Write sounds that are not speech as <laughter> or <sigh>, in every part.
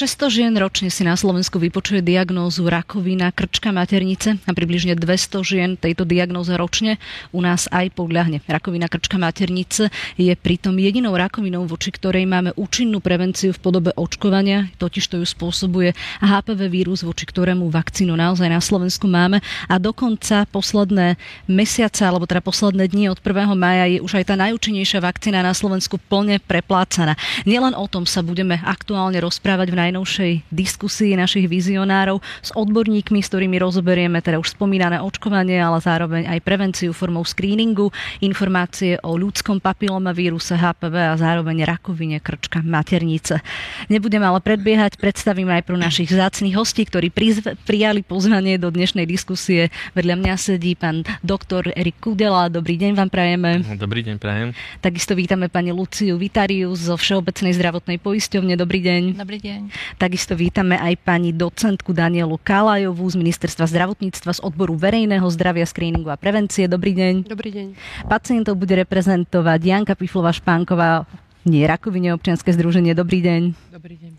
600 žien ročne si na Slovensku vypočuje diagnózu rakovina krčka maternice a približne 200 žien tejto diagnóze ročne u nás aj podľahne. Rakovina krčka maternice je pritom jedinou rakovinou, voči ktorej máme účinnú prevenciu v podobe očkovania, totiž to ju spôsobuje HPV vírus, voči ktorému vakcínu naozaj na Slovensku máme a dokonca posledné mesiace, alebo teda posledné dni od 1. maja je už aj tá najúčinnejšia vakcína na Slovensku plne preplácaná. Nielen o tom sa budeme aktuálne rozprávať v najnovšej diskusii našich vizionárov s odborníkmi, s ktorými rozoberieme teda už spomínané očkovanie, ale zároveň aj prevenciu formou screeningu, informácie o ľudskom papilomavíruse HPV a zároveň rakovine krčka maternice. Nebudem ale predbiehať, predstavím aj pro našich zácných hostí, ktorí prizv- prijali pozvanie do dnešnej diskusie. Vedľa mňa sedí pán doktor Erik Kudela. Dobrý deň vám prajeme. Dobrý deň, prajem. Takisto vítame pani Luciu Vitariu zo Všeobecnej zdravotnej poisťovne. Dobrý deň. Dobrý deň. Takisto vítame aj pani docentku Danielu Kalajovú z Ministerstva zdravotníctva z odboru verejného zdravia, screeningu a prevencie. Dobrý deň. Dobrý deň. Pacientov bude reprezentovať Janka Piflova Špánková, nie Rakovine občianske združenie. Dobrý deň. Dobrý deň.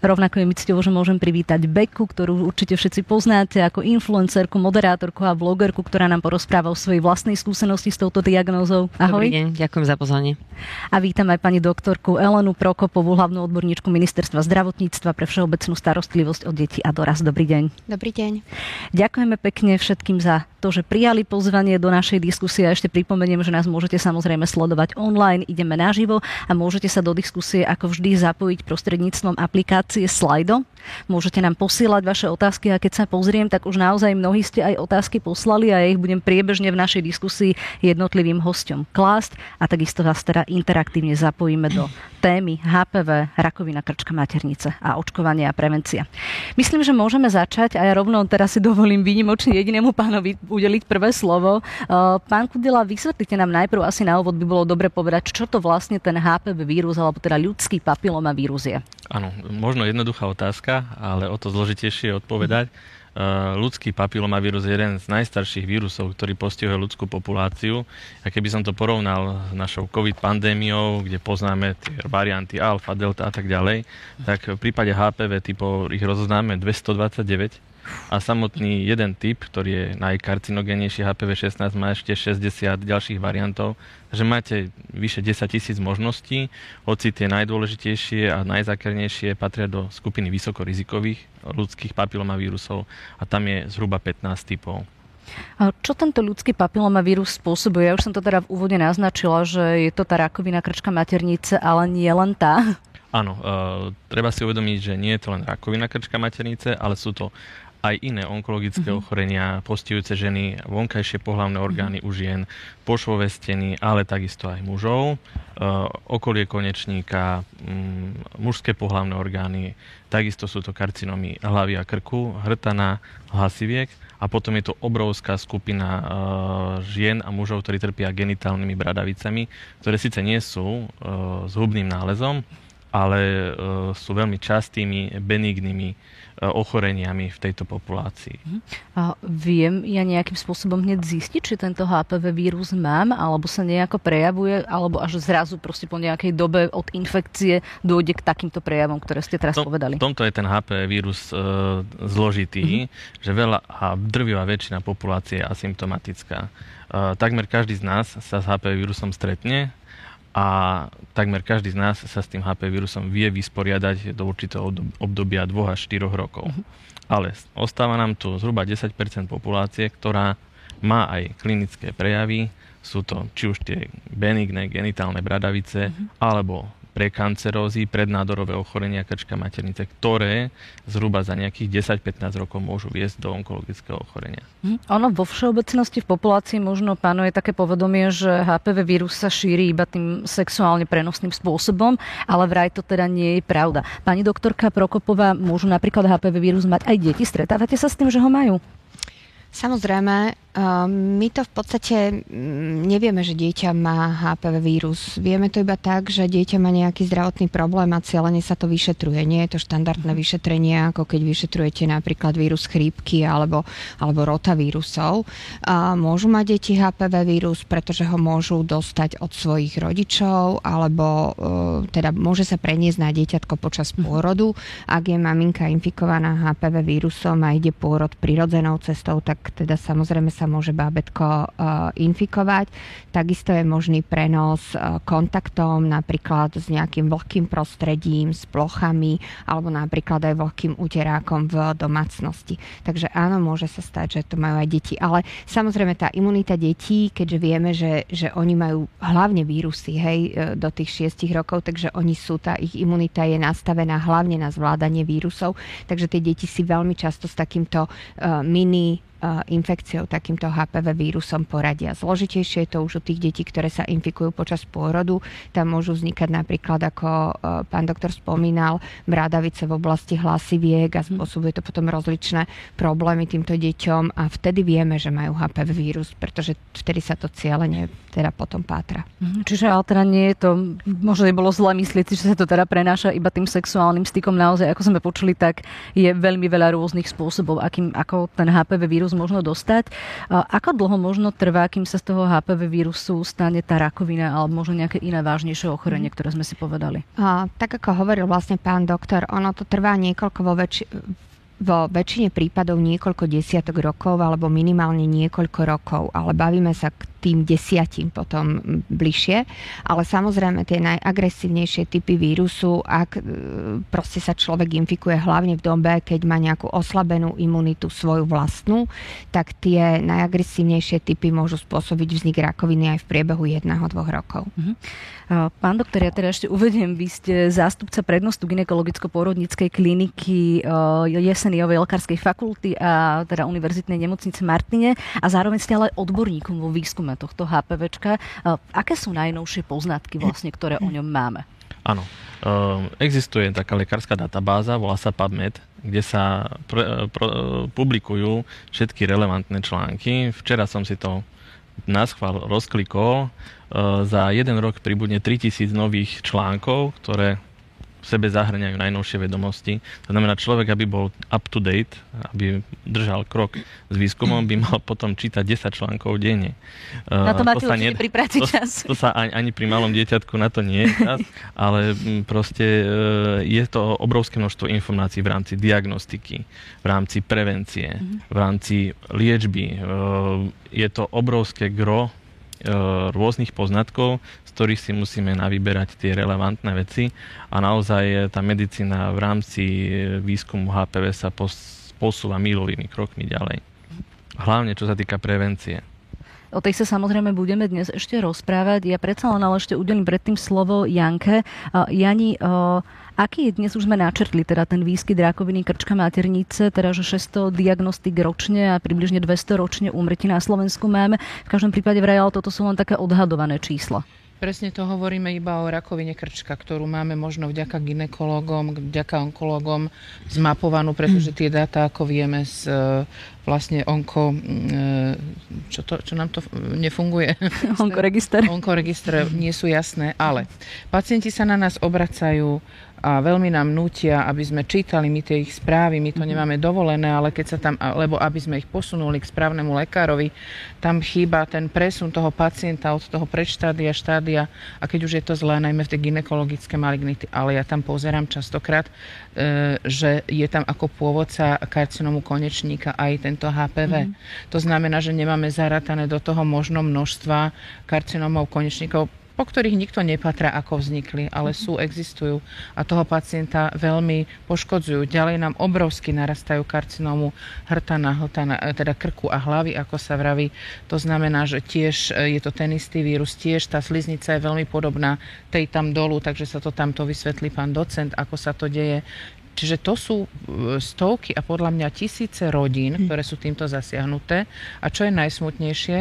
Rovnako je mi cťou, že môžem privítať Beku, ktorú určite všetci poznáte ako influencerku, moderátorku a blogerku, ktorá nám porozpráva o svojej vlastnej skúsenosti s touto diagnózou. Ahoj. Dobrý deň, ďakujem za pozvanie. A vítam aj pani doktorku Elenu Prokopovú, hlavnú odborníčku Ministerstva zdravotníctva pre všeobecnú starostlivosť o deti a doraz. Dobrý deň. Dobrý deň. Ďakujeme pekne všetkým za to, že prijali pozvanie do našej diskusie a ešte pripomeniem, že nás môžete samozrejme sledovať online, ideme naživo a môžete sa do diskusie ako vždy zapojiť prostredníctvom aplikácie acīs slaidu. Môžete nám posielať vaše otázky a keď sa pozriem, tak už naozaj mnohí ste aj otázky poslali a ja ich budem priebežne v našej diskusii jednotlivým hosťom klásť a takisto vás teda interaktívne zapojíme do témy HPV, rakovina krčka maternice a očkovanie a prevencia. Myslím, že môžeme začať a ja rovno teraz si dovolím výnimočne jedinému pánovi udeliť prvé slovo. Pán Kudila, vysvetlite nám najprv asi na úvod by bolo dobre povedať, čo to vlastne ten HPV vírus alebo teda ľudský papilomavírus je. Áno, možno jednoduchá otázka, ale o to zložitejšie je odpovedať. Uh, ľudský papilomavírus je jeden z najstarších vírusov, ktorý postihuje ľudskú populáciu. A keby som to porovnal s našou COVID pandémiou, kde poznáme tie varianty alfa, delta a tak ďalej, tak v prípade HPV typov ich rozoznáme 229 a samotný jeden typ, ktorý je najkarcinogenejší HPV 16, má ešte 60 ďalších variantov. Takže máte vyše 10 tisíc možností, hoci tie najdôležitejšie a najzákernejšie patria do skupiny vysokorizikových ľudských papilomavírusov a tam je zhruba 15 typov. A čo tento ľudský papilomavírus spôsobuje? Ja už som to teda v úvode naznačila, že je to tá rakovina krčka maternice, ale nie len tá. Áno, e, treba si uvedomiť, že nie je to len rakovina krčka maternice, ale sú to aj iné onkologické uh-huh. ochorenia postihujúce ženy, vonkajšie pohlavné orgány uh-huh. u žien, pošvové steny, ale takisto aj mužov, uh, okolie konečníka, um, mužské pohlavné orgány, takisto sú to karcinomy hlavy a krku, hrtana, hlasiviek a potom je to obrovská skupina uh, žien a mužov, ktorí trpia genitálnymi bradavicami, ktoré síce nie sú uh, s hubným nálezom, ale sú veľmi častými benignými ochoreniami v tejto populácii. Mhm. A viem ja nejakým spôsobom hneď zistiť, či tento HPV vírus mám, alebo sa nejako prejavuje, alebo až zrazu proste po nejakej dobe od infekcie dôjde k takýmto prejavom, ktoré ste teraz Tom, povedali? V tomto je ten HPV vírus e, zložitý, mm-hmm. že veľa a drvivá väčšina populácie je asymptomatická. E, takmer každý z nás sa s HPV vírusom stretne, a takmer každý z nás sa s tým HP vírusom vie vysporiadať do určitého obdobia 2 až 4 rokov. Uh-huh. Ale ostáva nám tu zhruba 10% populácie, ktorá má aj klinické prejavy, sú to či už tie benigné genitálne bradavice, uh-huh. alebo prekancerózy, prednádorové ochorenia krčka maternice, ktoré zhruba za nejakých 10-15 rokov môžu viesť do onkologického ochorenia. Hm, ono vo všeobecnosti v populácii možno panuje také povedomie, že HPV vírus sa šíri iba tým sexuálne prenosným spôsobom, ale vraj to teda nie je pravda. Pani doktorka Prokopová, môžu napríklad HPV vírus mať aj deti? Stretávate sa s tým, že ho majú? Samozrejme, My to v podstate nevieme, že dieťa má HPV vírus. Vieme to iba tak, že dieťa má nejaký zdravotný problém a cieľene sa to vyšetruje. Nie je to štandardné vyšetrenie, ako keď vyšetrujete napríklad vírus chrípky alebo, alebo rotavírusov. A môžu mať deti HPV vírus, pretože ho môžu dostať od svojich rodičov alebo e, teda môže sa preniesť na dieťatko počas mhm. pôrodu. Ak je maminka infikovaná HPV vírusom a ide pôrod prirodzenou cestou, tak teda samozrejme sa môže bábetko e, infikovať. Takisto je možný prenos e, kontaktom, napríklad s nejakým vlhkým prostredím, s plochami alebo napríklad aj vlhkým uterákom v domácnosti. Takže áno, môže sa stať, že to majú aj deti. Ale samozrejme tá imunita detí, keďže vieme, že, že oni majú hlavne vírusy hej, e, do tých 6 rokov, takže oni sú, tá ich imunita je nastavená hlavne na zvládanie vírusov, takže tie deti si veľmi často s takýmto mini infekciou takýmto HPV vírusom poradia. Zložitejšie je to už u tých detí, ktoré sa infikujú počas pôrodu. Tam môžu vznikať napríklad, ako e, pán doktor spomínal, brádavice v oblasti hlasiviek a mhm. spôsobuje to potom rozličné problémy týmto deťom a vtedy vieme, že majú HPV vírus, pretože vtedy sa to cieľene teda potom pátra. Mhm. Čiže ale teda nie je to, možno by bolo zle myslieť, že sa to teda prenáša iba tým sexuálnym stykom. Naozaj, ako sme počuli, tak je veľmi veľa rôznych spôsobov, akým, ako ten HPV vírus vírus možno dostať. Ako dlho možno trvá, kým sa z toho HPV vírusu stane tá rakovina alebo možno nejaké iné vážnejšie ochorenie, mhm. ktoré sme si povedali? A, tak ako hovoril vlastne pán doktor, ono to trvá niekoľko vo väčši- vo väčšine prípadov niekoľko desiatok rokov alebo minimálne niekoľko rokov, ale bavíme sa k tým desiatim potom bližšie. Ale samozrejme tie najagresívnejšie typy vírusu, ak e, proste sa človek infikuje hlavne v dobe, keď má nejakú oslabenú imunitu svoju vlastnú, tak tie najagresívnejšie typy môžu spôsobiť vznik rakoviny aj v priebehu jedného, dvoch rokov. Uh-huh. Pán doktor, ja teda ešte uvediem, vy ste zástupca prednostu ginekologicko-porodníckej kliniky e, Jeseniovej lekárskej fakulty a teda Univerzitnej nemocnice Martine a zároveň ste ale odborníkom vo výskume tohto HPVčka. E, aké sú najnovšie poznatky vlastne, ktoré o ňom máme? Áno. E, existuje taká lekárska databáza, volá sa PubMed, kde sa pr- pr- publikujú všetky relevantné články. Včera som si to nás chval rozklikol Eh, za jeden rok pribudne 3000 nových článkov, ktoré v sebe zahrňajú najnovšie vedomosti. To znamená, človek, aby bol up to date, aby držal krok s výskumom, by mal potom čítať 10 článkov denne. Na to máte určite pri práci čas. To, to sa ani, ani pri malom dieťatku na to nie je čas, <laughs> ale mm, proste eh, je to obrovské množstvo informácií v rámci diagnostiky, v rámci prevencie, v rámci liečby. Eh, je to obrovské gro E, rôznych poznatkov, z ktorých si musíme navyberať tie relevantné veci a naozaj tá medicína v rámci výskumu HPV sa posúva milovými krokmi ďalej. Hlavne čo sa týka prevencie. O tej sa samozrejme budeme dnes ešte rozprávať. Ja predsa len ale ešte udelím predtým slovo Janke. Jani, Aký je dnes už sme načrtli teda ten výskyt rakoviny krčka maternice, teda že 600 diagnostik ročne a približne 200 ročne úmrtí na Slovensku máme. V každom prípade vraj, ale toto sú len také odhadované čísla. Presne to hovoríme iba o rakovine krčka, ktorú máme možno vďaka ginekologom, vďaka onkologom zmapovanú, pretože tie dáta, ako vieme, z vlastne onko... E, čo, to, čo nám to nefunguje? <laughs> Onkoregister. Onkoregister nie sú jasné, ale pacienti sa na nás obracajú a veľmi nám nutia, aby sme čítali my tie ich správy, my to mm-hmm. nemáme dovolené, ale keď sa tam, lebo aby sme ich posunuli k správnemu lekárovi, tam chýba ten presun toho pacienta od toho predštádia, štádia a keď už je to zlé, najmä v tej gynekologické malignity, ale ja tam pozerám častokrát, e, že je tam ako pôvodca karcinomu konečníka aj tento HPV. Mm-hmm. To znamená, že nemáme zaratané do toho možno množstva karcinomov konečníkov po ktorých nikto nepatrá, ako vznikli, ale sú, existujú a toho pacienta veľmi poškodzujú. Ďalej nám obrovsky narastajú karcinómu hrtana, hltana, e, teda krku a hlavy, ako sa vraví. To znamená, že tiež e, je to ten istý vírus, tiež tá sliznica je veľmi podobná tej tam dolu, takže sa to tamto vysvetlí pán docent, ako sa to deje. Čiže to sú e, stovky a podľa mňa tisíce rodín, hm. ktoré sú týmto zasiahnuté. A čo je najsmutnejšie,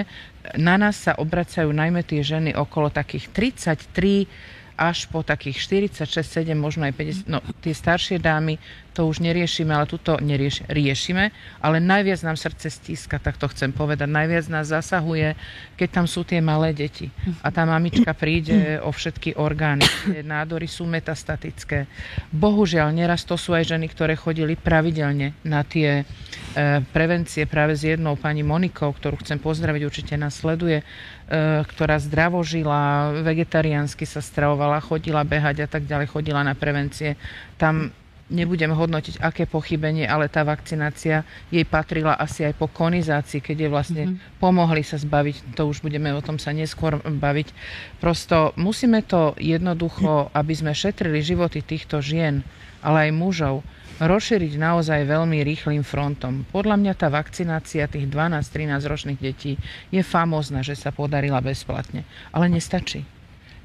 na nás sa obracajú najmä tie ženy okolo takých 33 až po takých 46, 7, možno aj 50, no tie staršie dámy to už neriešime, ale tuto nerieš, riešime, ale najviac nám srdce stíska, tak to chcem povedať. Najviac nás zasahuje, keď tam sú tie malé deti. A tá mamička príde o všetky orgány. Tie nádory sú metastatické. Bohužiaľ, neraz to sú aj ženy, ktoré chodili pravidelne na tie e, prevencie práve s jednou pani Monikou, ktorú chcem pozdraviť, určite nás sleduje, e, ktorá zdravo žila, vegetariánsky sa stravovala, chodila behať a tak ďalej, chodila na prevencie. Tam nebudem hodnotiť, aké pochybenie, ale tá vakcinácia jej patrila asi aj po konizácii, keď jej vlastne mm-hmm. pomohli sa zbaviť, to už budeme o tom sa neskôr baviť. Prosto musíme to jednoducho, aby sme šetrili životy týchto žien, ale aj mužov, rozšíriť naozaj veľmi rýchlým frontom. Podľa mňa tá vakcinácia tých 12-13 ročných detí je famózna, že sa podarila bezplatne. Ale nestačí.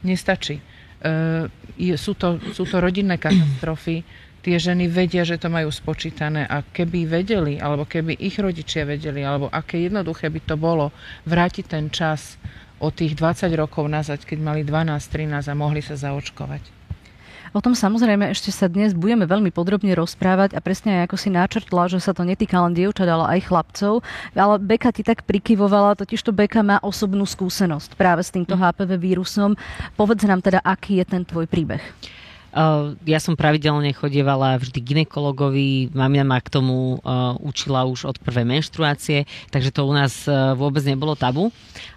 Nestačí. E, sú, to, sú to rodinné katastrofy, tie ženy vedia, že to majú spočítané a keby vedeli, alebo keby ich rodičia vedeli, alebo aké jednoduché by to bolo vrátiť ten čas od tých 20 rokov nazad, keď mali 12-13 a mohli sa zaočkovať. O tom samozrejme ešte sa dnes budeme veľmi podrobne rozprávať a presne aj ako si náčrtla, že sa to netýka len dievčat, ale aj chlapcov. Ale Beka ti tak prikyvovala, totiž to Beka má osobnú skúsenosť práve s týmto HPV vírusom. Povedz nám teda, aký je ten tvoj príbeh. Uh, ja som pravidelne chodievala vždy ginekologovi, mamina ma k tomu uh, učila už od prvej menštruácie, takže to u nás uh, vôbec nebolo tabu.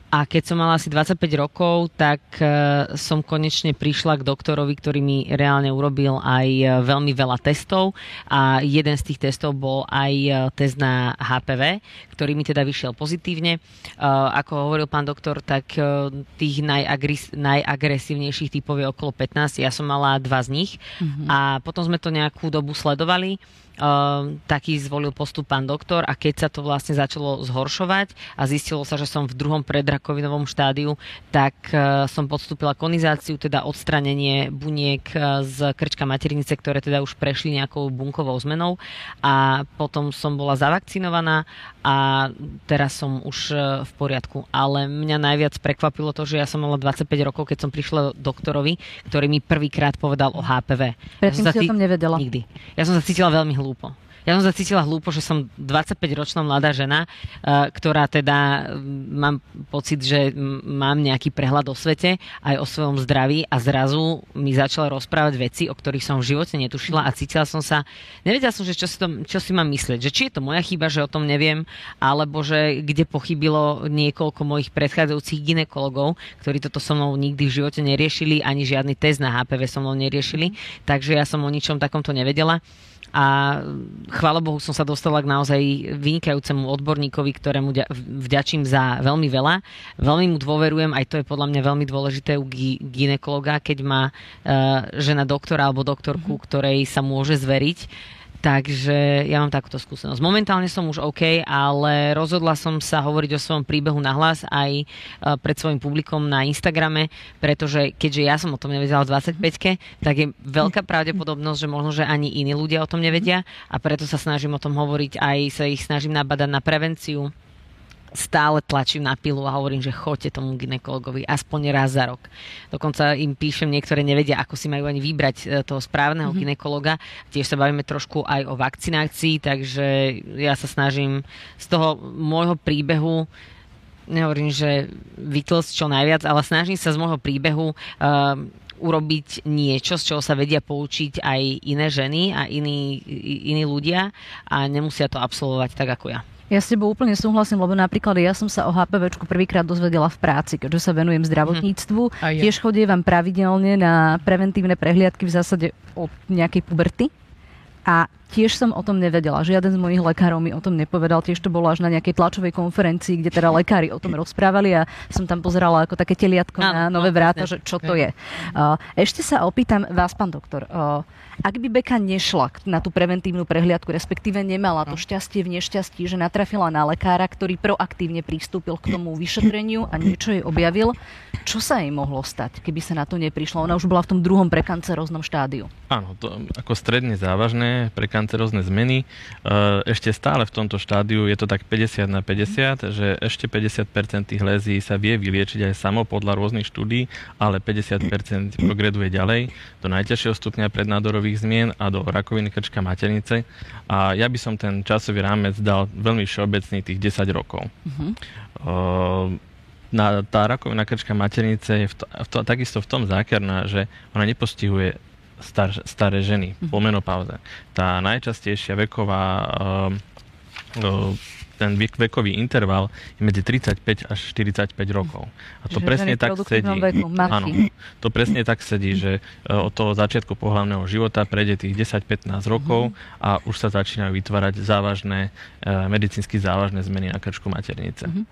A keď som mala asi 25 rokov, tak som konečne prišla k doktorovi, ktorý mi reálne urobil aj veľmi veľa testov a jeden z tých testov bol aj test na HPV, ktorý mi teda vyšiel pozitívne. Ako hovoril pán doktor, tak tých najagres- najagresívnejších typov je okolo 15, ja som mala dva z nich mm-hmm. a potom sme to nejakú dobu sledovali Ehm, taký zvolil postup pán doktor a keď sa to vlastne začalo zhoršovať a zistilo sa, že som v druhom predrakovinovom štádiu, tak uh, som podstúpila konizáciu, teda odstranenie buniek e, z krčka maternice, ktoré teda už prešli nejakou bunkovou zmenou a potom som bola zavakcinovaná a teraz som už e, v poriadku. Ale mňa najviac prekvapilo to, že ja som mala 25 rokov, keď som prišla doktorovi, ktorý mi prvýkrát povedal o HPV. Predtým ja si o tom nevedela. Nikdy. Ja som sa cítila veľmi hlúpo. Ja som sa cítila hlúpo, že som 25-ročná mladá žena, uh, ktorá teda mám pocit, že mám nejaký prehľad o svete, aj o svojom zdraví a zrazu mi začala rozprávať veci, o ktorých som v živote netušila a cítila som sa, nevedela som, že čo si, to, čo si mám myslieť, že či je to moja chyba, že o tom neviem, alebo že kde pochybilo niekoľko mojich predchádzajúcich ginekologov, ktorí toto so mnou nikdy v živote neriešili, ani žiadny test na HPV so mnou neriešili, takže ja som o ničom takomto nevedela a chvála Bohu som sa dostala k naozaj vynikajúcemu odborníkovi, ktorému vďačím za veľmi veľa. Veľmi mu dôverujem, aj to je podľa mňa veľmi dôležité u ginekologa, keď má uh, žena doktora alebo doktorku, mm-hmm. ktorej sa môže zveriť Takže ja mám takúto skúsenosť. Momentálne som už OK, ale rozhodla som sa hovoriť o svojom príbehu na hlas aj e, pred svojim publikom na Instagrame, pretože keďže ja som o tom nevedela v 25 tak je veľká pravdepodobnosť, že možno, že ani iní ľudia o tom nevedia a preto sa snažím o tom hovoriť aj sa ich snažím nabadať na prevenciu stále tlačím na pilu a hovorím, že choďte tomu ginekologovi aspoň raz za rok. Dokonca im píšem, niektoré nevedia, ako si majú ani vybrať e, toho správneho mm-hmm. ginekologa. Tiež sa bavíme trošku aj o vakcinácii, takže ja sa snažím z toho môjho príbehu nehovorím, že vytlsť čo najviac, ale snažím sa z môjho príbehu uh, urobiť niečo, z čoho sa vedia poučiť aj iné ženy a iní, iní ľudia a nemusia to absolvovať tak ako ja. Ja s tebou úplne súhlasím, lebo napríklad ja som sa o HPV prvýkrát dozvedela v práci, keďže sa venujem zdravotníctvu. Hm. Ja. Tiež chodievam pravidelne na preventívne prehliadky v zásade od nejakej puberty. A tiež som o tom nevedela. Žiaden z mojich lekárov mi o tom nepovedal. Tiež to bolo až na nejakej tlačovej konferencii, kde teda lekári o tom <laughs> rozprávali a som tam pozerala ako také teliatko na nové vráta, že čo to je. Ešte sa opýtam vás, pán doktor. Ak by Beka nešla na tú preventívnu prehliadku, respektíve nemala to šťastie v nešťastí, že natrafila na lekára, ktorý proaktívne pristúpil k tomu vyšetreniu a niečo jej objavil, čo sa jej mohlo stať, keby sa na to neprišlo? Ona už bola v tom druhom prekanceroznom štádiu. Áno, to ako stredne závažné prekancerozné prekancerozne zmeny. Ešte stále v tomto štádiu je to tak 50 na 50, že ešte 50% tých lézí sa vie vyliečiť aj samo podľa rôznych štúdí, ale 50% progreduje ďalej do najťažšieho stupňa prednádorových zmien a do rakoviny krčka maternice. A ja by som ten časový rámec dal veľmi všeobecný tých 10 rokov. Uh-huh na, tá rakovina krčka maternice je v to, v to, takisto v tom zákerná, že ona nepostihuje star, staré ženy mm-hmm. po menopauze. Tá najčastejšia veková uh, uh, ten vekový interval je medzi 35 až 45 rokov. A to Čiže presne tak sedí. Veku, áno, to presne tak sedí, že uh, od toho začiatku pohľavného života prejde tých 10-15 rokov uh-huh. a už sa začínajú vytvárať závažné, uh, medicínsky závažné zmeny na krčku maternice. Uh-huh.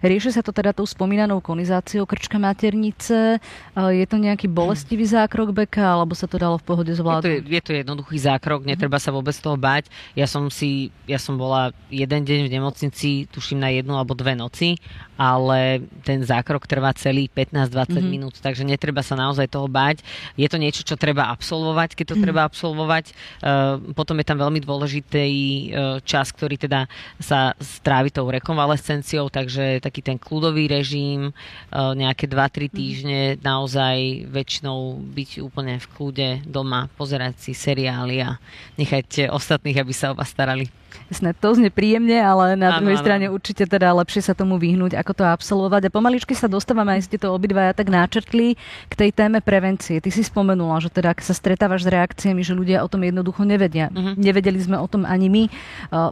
Rieši sa to teda tou spomínanou konizáciou krčka maternice? Je to nejaký bolestivý zákrok beka, alebo sa to dalo v pohode zvládnuť? Je to, je to jednoduchý zákrok, netreba sa vôbec toho bať. Ja som si, ja som bola jeden deň v nemocnici, tuším na jednu alebo dve noci ale ten zákrok trvá celý 15-20 mm-hmm. minút, takže netreba sa naozaj toho báť. Je to niečo, čo treba absolvovať, keď to mm-hmm. treba absolvovať. Uh, potom je tam veľmi dôležitý uh, čas, ktorý teda sa strávi tou rekonvalescenciou, takže taký ten kľudový režim, uh, nejaké 2-3 mhm. týždne, naozaj väčšinou byť úplne v kľude doma, pozerať si seriály a nechať ostatných, aby sa o vás starali. Jasné, to znie príjemne, ale na ano, druhej ano. strane určite teda lepšie sa tomu vyhnúť, ako to absolvovať. A pomaličky sa dostávame, aj ste to obidvaja tak náčrtli, k tej téme prevencie. Ty si spomenula, že teda ak sa stretávaš s reakciami, že ľudia o tom jednoducho nevedia. Uh-huh. Nevedeli sme o tom ani my.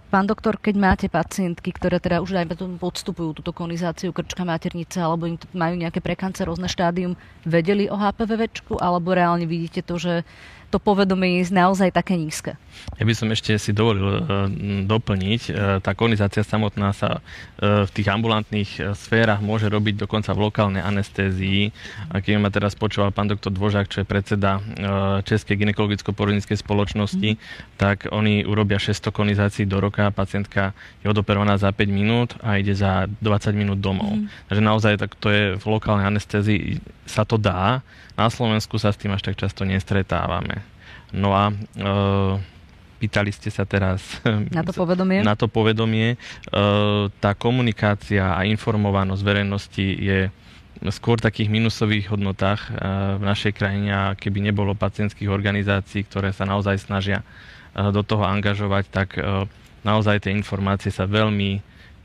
Pán doktor, keď máte pacientky, ktoré teda už aj podstupujú túto konizáciu krčka maternice, alebo im majú nejaké prekancerozne štádium, vedeli o HPV alebo reálne vidíte to, že to povedomie je naozaj také nízke. Ja by som ešte si dovolil uh, doplniť. Uh, tá konizácia samotná sa uh, v tých ambulantných sférach môže robiť dokonca v lokálnej anestézii. A keď ma teraz počúval pán doktor Dvožák, čo je predseda Českej gynekologicko-porodníckej spoločnosti, mm. tak oni urobia 600 konizácií do roka, pacientka je odoperovaná za 5 minút a ide za 20 minút domov. Mm. Takže naozaj tak to je v lokálnej anestézii sa to dá. Na Slovensku sa s tým až tak často nestretávame. No a e, pýtali ste sa teraz <laughs> na to povedomie. Na to povedomie. E, tá komunikácia a informovanosť verejnosti je skôr takých minusových hodnotách e, v našej krajine a keby nebolo pacientských organizácií, ktoré sa naozaj snažia do toho angažovať, tak naozaj tie informácie sa veľmi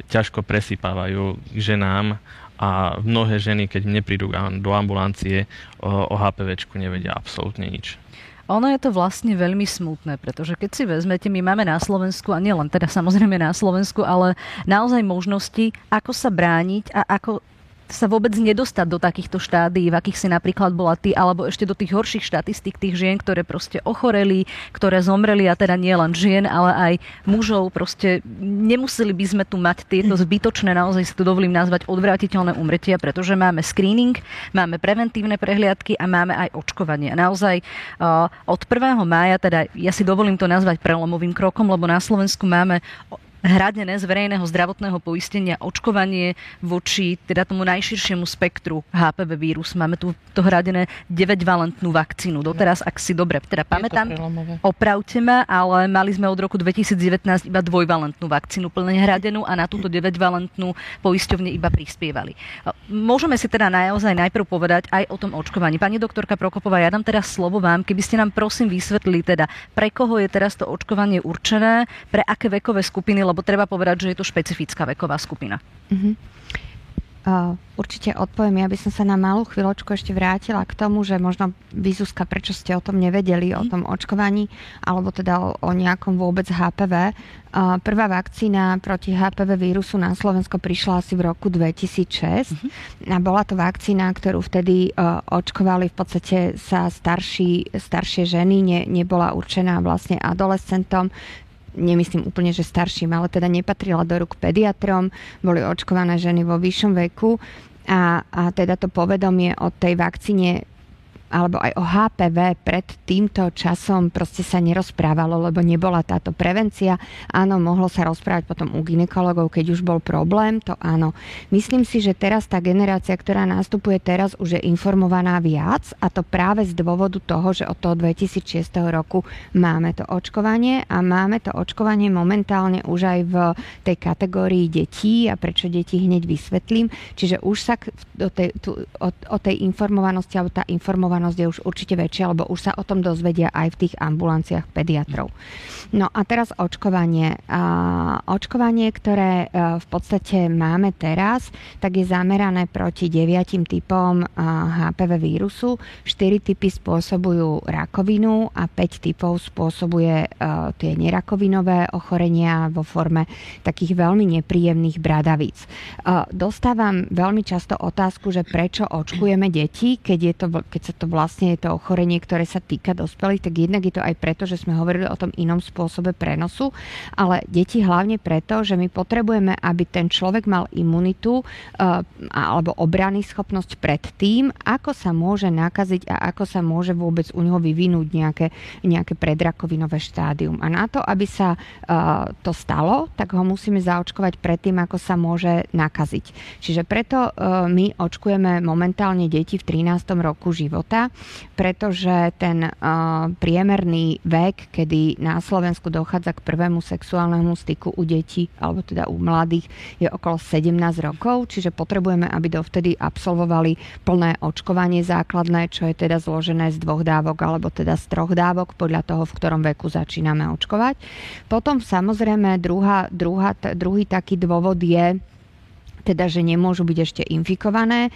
ťažko presypávajú k ženám a mnohé ženy, keď neprídu do ambulancie, o, o HPVčku nevedia absolútne nič. Ono je to vlastne veľmi smutné, pretože keď si vezmete, my máme na Slovensku, a nielen teda samozrejme na Slovensku, ale naozaj možnosti, ako sa brániť a ako sa vôbec nedostať do takýchto štádií, v akých si napríklad bola ty, alebo ešte do tých horších štatistík tých žien, ktoré proste ochoreli, ktoré zomreli a teda nie len žien, ale aj mužov. Proste nemuseli by sme tu mať tieto zbytočné, naozaj si to dovolím nazvať odvrátiteľné umretia, pretože máme screening, máme preventívne prehliadky a máme aj očkovanie. Naozaj uh, od 1. mája, teda ja si dovolím to nazvať prelomovým krokom, lebo na Slovensku máme hradené z verejného zdravotného poistenia očkovanie voči teda tomu najširšiemu spektru HPV vírus. Máme tu to hradené 9-valentnú vakcínu. Doteraz, ak si dobre teda pamätám, opravte ma, ale mali sme od roku 2019 iba dvojvalentnú vakcínu plne hradenú a na túto 9-valentnú poisťovne iba prispievali. Môžeme si teda naozaj najprv povedať aj o tom očkovaní. Pani doktorka Prokopová, ja dám teraz slovo vám, keby ste nám prosím vysvetlili teda, pre koho je teraz to očkovanie určené, pre aké vekové skupiny, lebo treba povedať, že je to špecifická veková skupina. Uh-huh. Uh, určite odpoviem. Ja by som sa na malú chvíľočku ešte vrátila k tomu, že možno Vizúska, prečo ste o tom nevedeli, o mhm. tom očkovaní, alebo teda o, o nejakom vôbec HPV. Uh, prvá vakcína proti HPV vírusu na Slovensko prišla asi v roku 2006 mm-hmm. a bola to vakcína, ktorú vtedy uh, očkovali v podstate sa starší, staršie ženy, ne, nebola určená vlastne adolescentom nemyslím úplne, že starším, ale teda nepatrila do rúk pediatrom, boli očkované ženy vo vyššom veku a, a teda to povedomie o tej vakcíne alebo aj o HPV pred týmto časom proste sa nerozprávalo, lebo nebola táto prevencia. Áno, mohlo sa rozprávať potom u ginekologov, keď už bol problém, to áno. Myslím si, že teraz tá generácia, ktorá nastupuje teraz, už je informovaná viac a to práve z dôvodu toho, že od toho 2006 roku máme to očkovanie a máme to očkovanie momentálne už aj v tej kategórii detí a prečo deti hneď vysvetlím. Čiže už sa o tej, o tej informovanosti, alebo tá informovanosť je už určite väčšia, lebo už sa o tom dozvedia aj v tých ambulanciách pediatrov. No a teraz očkovanie. Očkovanie, ktoré e, v podstate máme teraz, tak je zamerané proti deviatim typom a, HPV vírusu. 4 typy spôsobujú rakovinu a 5 typov spôsobuje a, tie nerakovinové ochorenia vo forme takých veľmi nepríjemných bradavíc. Dostávam veľmi často otázku, že prečo očkujeme deti, keď, je to, keď sa to vlastne je to ochorenie, ktoré sa týka dospelých, tak jednak je to aj preto, že sme hovorili o tom inom spôsobe prenosu, ale deti hlavne preto, že my potrebujeme, aby ten človek mal imunitu uh, alebo obrany schopnosť pred tým, ako sa môže nakaziť a ako sa môže vôbec u neho vyvinúť nejaké, nejaké predrakovinové štádium. A na to, aby sa uh, to stalo, tak ho musíme zaočkovať pred tým, ako sa môže nakaziť. Čiže preto uh, my očkujeme momentálne deti v 13. roku života, pretože ten priemerný vek, kedy na Slovensku dochádza k prvému sexuálnemu styku u detí, alebo teda u mladých, je okolo 17 rokov, čiže potrebujeme, aby dovtedy absolvovali plné očkovanie základné, čo je teda zložené z dvoch dávok, alebo teda z troch dávok, podľa toho, v ktorom veku začíname očkovať. Potom samozrejme druhá, druhá, druhý taký dôvod je, teda, že nemôžu byť ešte infikované. E,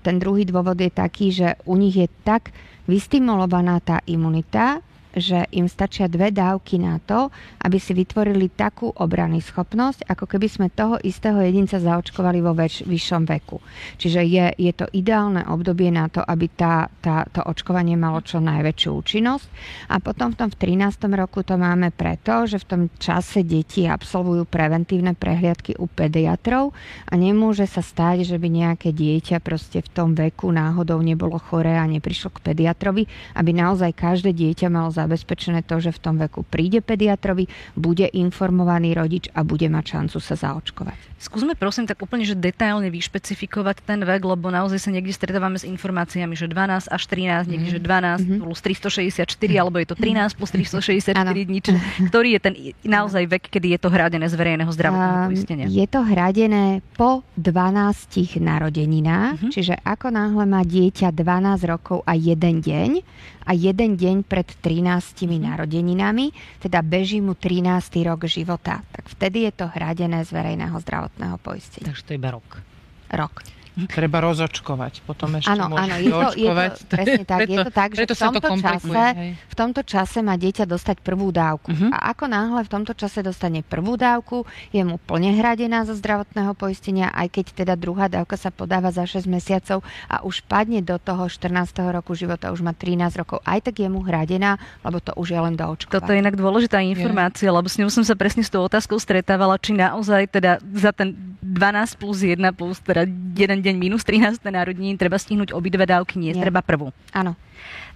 ten druhý dôvod je taký, že u nich je tak vystimulovaná tá imunita, že im stačia dve dávky na to, aby si vytvorili takú obrany schopnosť, ako keby sme toho istého jedinca zaočkovali vo väč- vyššom veku. Čiže je, je to ideálne obdobie na to, aby tá, tá, to očkovanie malo čo najväčšiu účinnosť. A potom v tom v 13. roku to máme preto, že v tom čase deti absolvujú preventívne prehliadky u pediatrov a nemôže sa stať, že by nejaké dieťa proste v tom veku náhodou nebolo choré a neprišlo k pediatrovi, aby naozaj každé dieťa malo za zabezpečené to, že v tom veku príde pediatrovi, bude informovaný rodič a bude mať šancu sa zaočkovať. Skúsme prosím tak úplne, že detailne vyšpecifikovať ten vek, lebo naozaj sa niekde stretávame s informáciami, že 12 až 13, niekde, že 12 mm-hmm. plus 364, alebo je to 13 plus 364 dní, či, ktorý je ten naozaj vek, kedy je to hradené z verejného zdravotného poistenia? Je to hradené po 12 narodeninách, mm-hmm. čiže ako náhle má dieťa 12 rokov a jeden deň a jeden deň pred 13 mm-hmm. narodeninami, teda beží mu 13. rok života. Tak vtedy je to hradené z verejného zdravotného poistenia. Takže to je iba rok. Rok. Treba rozočkovať, potom ešte áno, áno, je to, je to, <laughs> presne tak, preto, je to tak, že v tomto, to čase, v tomto čase má dieťa dostať prvú dávku. Uh-huh. A ako náhle v tomto čase dostane prvú dávku, je mu plne hradená zo zdravotného poistenia, aj keď teda druhá dávka sa podáva za 6 mesiacov a už padne do toho 14. roku života, už má 13 rokov, aj tak je mu hradená, lebo to už je len do očkovania. Toto je inak dôležitá informácia, je. lebo s ňou som sa presne s tou otázkou stretávala, či naozaj teda za ten 12 plus 1 plus teda jeden deň minus 13. narodení treba stihnúť obidve dávky, nie, nie. treba prvú. Áno.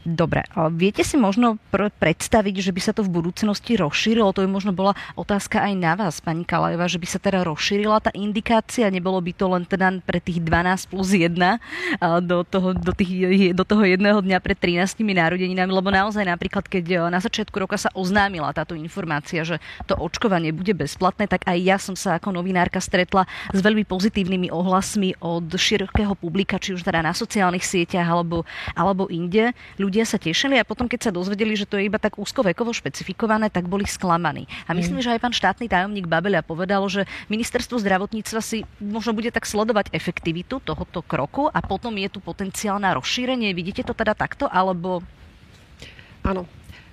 Dobre, a viete si možno pr- predstaviť, že by sa to v budúcnosti rozšírilo? To by možno bola otázka aj na vás, pani Kalajová, že by sa teda rozšírila tá indikácia, nebolo by to len teda pre tých 12 plus 1 do toho, do, tých, do toho jedného dňa pred 13 narodeninami, lebo naozaj napríklad, keď e, na začiatku roka sa oznámila táto informácia, že to očkovanie bude bezplatné, tak aj ja som sa ako novinárka stretla s veľmi pozitívnymi ohlasmi od širokého publika, či už teda na sociálnych sieťach alebo, alebo inde. Ľudia ľudia sa tešili a potom, keď sa dozvedeli, že to je iba tak úzkovekovo špecifikované, tak boli sklamaní. A myslím, mm. že aj pán štátny tajomník Babeľa povedal, že ministerstvo zdravotníctva si možno bude tak sledovať efektivitu tohoto kroku a potom je tu potenciál na rozšírenie. Vidíte to teda takto, alebo... Áno,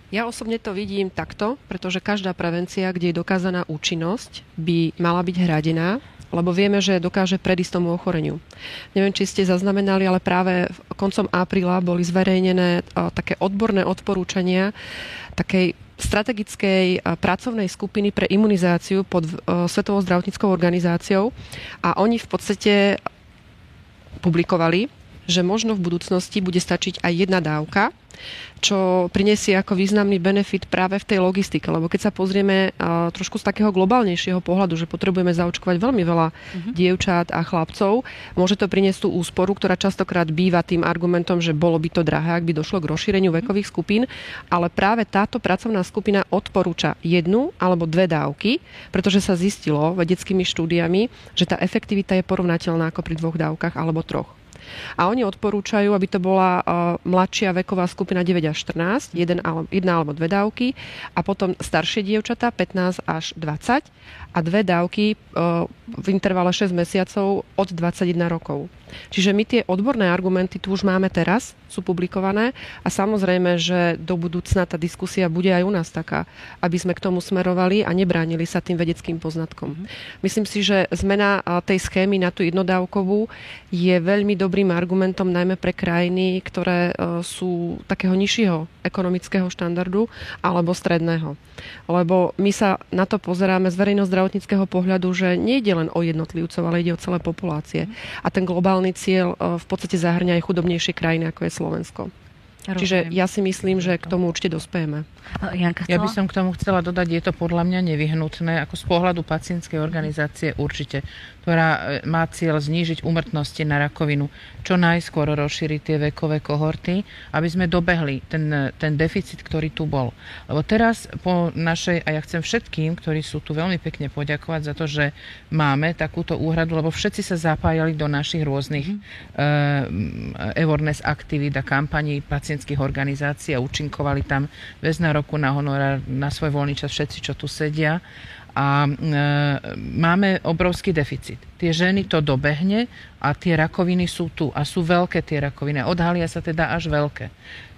ja osobne to vidím takto, pretože každá prevencia, kde je dokázaná účinnosť, by mala byť hradená lebo vieme, že dokáže predísť tomu ochoreniu. Neviem, či ste zaznamenali, ale práve koncom apríla boli zverejnené také odborné odporúčania takej strategickej pracovnej skupiny pre imunizáciu pod Svetovou zdravotníckou organizáciou a oni v podstate publikovali, že možno v budúcnosti bude stačiť aj jedna dávka, čo prinesie ako významný benefit práve v tej logistike. Lebo keď sa pozrieme trošku z takého globálnejšieho pohľadu, že potrebujeme zaočkovať veľmi veľa uh-huh. dievčat a chlapcov, môže to priniesť tú úsporu, ktorá častokrát býva tým argumentom, že bolo by to drahé, ak by došlo k rozšíreniu mhm. vekových skupín, ale práve táto pracovná skupina odporúča jednu alebo dve dávky, pretože sa zistilo vedeckými štúdiami, že tá efektivita je porovnateľná ako pri dvoch dávkach alebo troch. A oni odporúčajú, aby to bola uh, mladšia veková skupina 9 až 14, jeden, jedna alebo dve dávky, a potom staršie dievčatá 15 až 20 a dve dávky uh, v intervale 6 mesiacov od 21 rokov. Čiže my tie odborné argumenty tu už máme teraz, sú publikované a samozrejme, že do budúcna tá diskusia bude aj u nás taká, aby sme k tomu smerovali a nebránili sa tým vedeckým poznatkom. Mm-hmm. Myslím si, že zmena tej schémy na tú jednodávkovú je veľmi dobrým argumentom najmä pre krajiny, ktoré e, sú takého nižšieho ekonomického štandardu alebo stredného. Lebo my sa na to pozeráme z verejno-zdravotníckého pohľadu, že nejde len o jednotlivcov, ale ide o celé populácie. A ten globálny cieľ e, v podstate zahrňa aj chudobnejšie krajiny, ako je Slovensko. Rozumiem. Čiže ja si myslím, že k tomu určite dospejeme. Janka, ja by som k tomu chcela dodať, je to podľa mňa nevyhnutné, ako z pohľadu pacientskej organizácie určite ktorá e, má cieľ znížiť umrtnosti na rakovinu, čo najskôr rozšíriť tie vekové kohorty, aby sme dobehli ten, e, ten deficit, ktorý tu bol. Lebo teraz po našej, a ja chcem všetkým, ktorí sú tu veľmi pekne poďakovať za to, že máme takúto úhradu, lebo všetci sa zapájali do našich rôznych mm-hmm. uh, aktivít a kampaní pacientských organizácií a účinkovali tam bez nároku na honorár, na svoj voľný čas všetci, čo tu sedia a e, máme obrovský deficit. Tie ženy to dobehne a tie rakoviny sú tu a sú veľké tie rakoviny. Odhalia sa teda až veľké.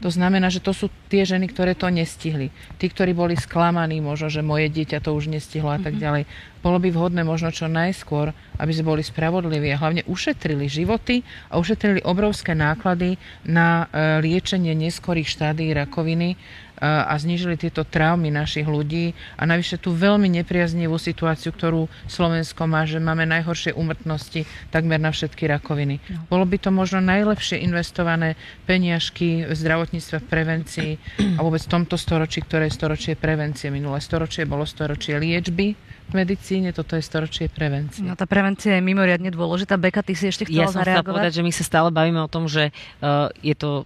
To znamená, že to sú tie ženy, ktoré to nestihli. Tí, ktorí boli sklamaní, možno, že moje dieťa to už nestihlo a tak mhm. ďalej. Bolo by vhodné možno čo najskôr, aby sme boli spravodliví a hlavne ušetrili životy a ušetrili obrovské náklady na e, liečenie neskorých štádií rakoviny a znížili tieto traumy našich ľudí a navyše tú veľmi nepriaznivú situáciu, ktorú Slovensko má, že máme najhoršie umrtnosti takmer na všetky rakoviny. No. Bolo by to možno najlepšie investované peniažky v zdravotníctve, v prevencii a vôbec v tomto storočí, ktoré je storočie prevencie. Minulé storočie bolo storočie liečby, v medicíne, toto je storočie prevencie. No tá prevencia je mimoriadne dôležitá. Beka, ty si ešte chcela ja som zareagovať? povedať, že my sa stále bavíme o tom, že uh, je to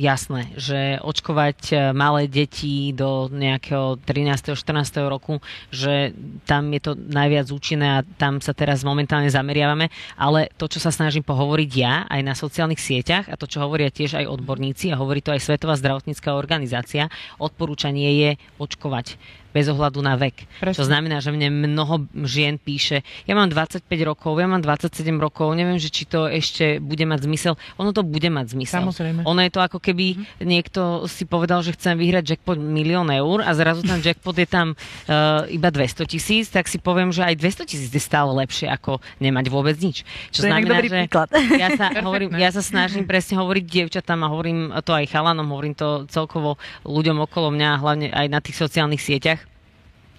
jasné, že očkovať e, malé deti do nejakého 13. 14. roku, že tam je to najviac účinné a tam sa teraz momentálne zameriavame, ale to, čo sa snažím pohovoriť ja aj na sociálnych sieťach a to, čo hovoria tiež aj odborníci a hovorí to aj Svetová zdravotnícká organizácia, odporúčanie je očkovať bez ohľadu na vek. Presne. To znamená, že mne mnoho žien píše, ja mám 25 rokov, ja mám 27 rokov, neviem, že či to ešte bude mať zmysel. Ono to bude mať zmysel. Samozrejme. Ono je to ako keby mm-hmm. niekto si povedal, že chcem vyhrať jackpot milión eur a zrazu ten jackpot je tam uh, iba 200 tisíc, tak si poviem, že aj 200 tisíc je stále lepšie ako nemať vôbec nič. Čo to znamená, že príklad. ja sa, <laughs> hovorím, ja sa snažím presne hovoriť dievčatám a hovorím to aj chalanom, hovorím to celkovo ľuďom okolo mňa, hlavne aj na tých sociálnych sieťach,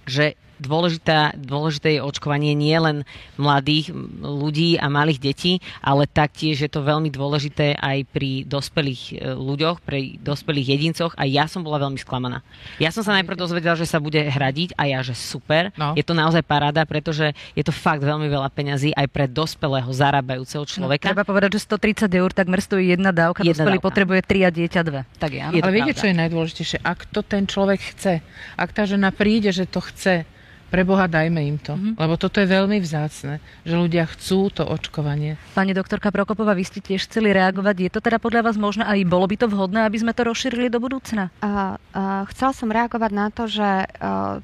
že dôležitá, dôležité je očkovanie nie len mladých ľudí a malých detí, ale taktiež je to veľmi dôležité aj pri dospelých e, ľuďoch, pri dospelých jedincoch a ja som bola veľmi sklamaná. Ja som sa najprv dozvedela, že sa bude hradiť a ja, že super. No. Je to naozaj paráda, pretože je to fakt veľmi veľa peňazí aj pre dospelého zarábajúceho no, človeka. No, treba povedať, že 130 eur takmer stojí jedna dávka, jedna dospelý dávka. potrebuje 3 a dieťa 2. Tak je, áno. Ale viete, čo je najdôležitejšie? Ak to ten človek chce, ak tá žena príde, že to chce, pre Boha dajme im to, mm-hmm. lebo toto je veľmi vzácne, že ľudia chcú to očkovanie. Pani doktorka Prokopová, vy ste tiež chceli reagovať. Je to teda podľa vás možné a bolo by to vhodné, aby sme to rozšírili do budúcna? Uh, uh, chcela som reagovať na to, že uh,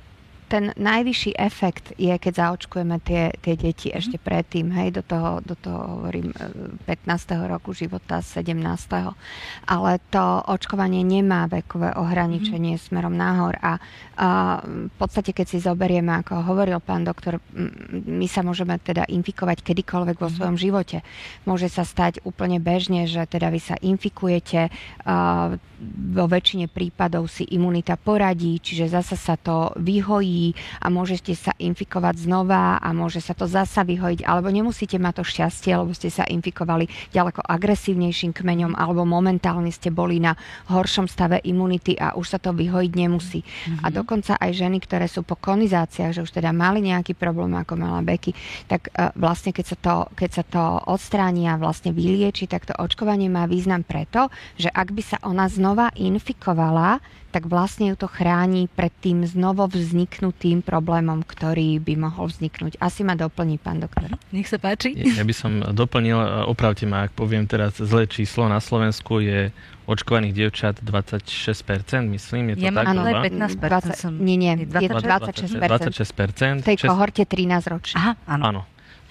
ten najvyšší efekt je, keď zaočkujeme tie, tie deti mm-hmm. ešte predtým, hej, do toho, do toho hovorím 15. E, roku života, 17. Ale to očkovanie nemá vekové ohraničenie mm-hmm. smerom nahor a, a v podstate, keď si zoberieme, ako hovoril pán doktor, my sa môžeme teda infikovať kedykoľvek vo mm-hmm. svojom živote. Môže sa stať úplne bežne, že teda vy sa infikujete, a vo väčšine prípadov si imunita poradí, čiže zasa sa to vyhojí a môžete sa infikovať znova a môže sa to zasa vyhojiť, alebo nemusíte mať to šťastie, lebo ste sa infikovali ďaleko agresívnejším kmeňom, alebo momentálne ste boli na horšom stave imunity a už sa to vyhojiť nemusí. Mm-hmm. A dokonca aj ženy, ktoré sú po konizáciách, že už teda mali nejaký problém, ako mala Beky, tak uh, vlastne keď sa to, keď sa to odstráni a vlastne vylieči, tak to očkovanie má význam preto, že ak by sa ona znova infikovala, tak vlastne ju to chráni pred tým znovu vzniknutým problémom, ktorý by mohol vzniknúť. Asi ma doplní pán doktor. Nech sa páči. Ja by som doplnil, opravte ma, ak poviem teraz zlé číslo, na Slovensku je očkovaných dievčat 26%, myslím, je to ja tak? Áno, 15%. 20, som, nie, nie, 26%. 26%. 26%. V tej kohorte 13 ročných. Aha, áno. áno.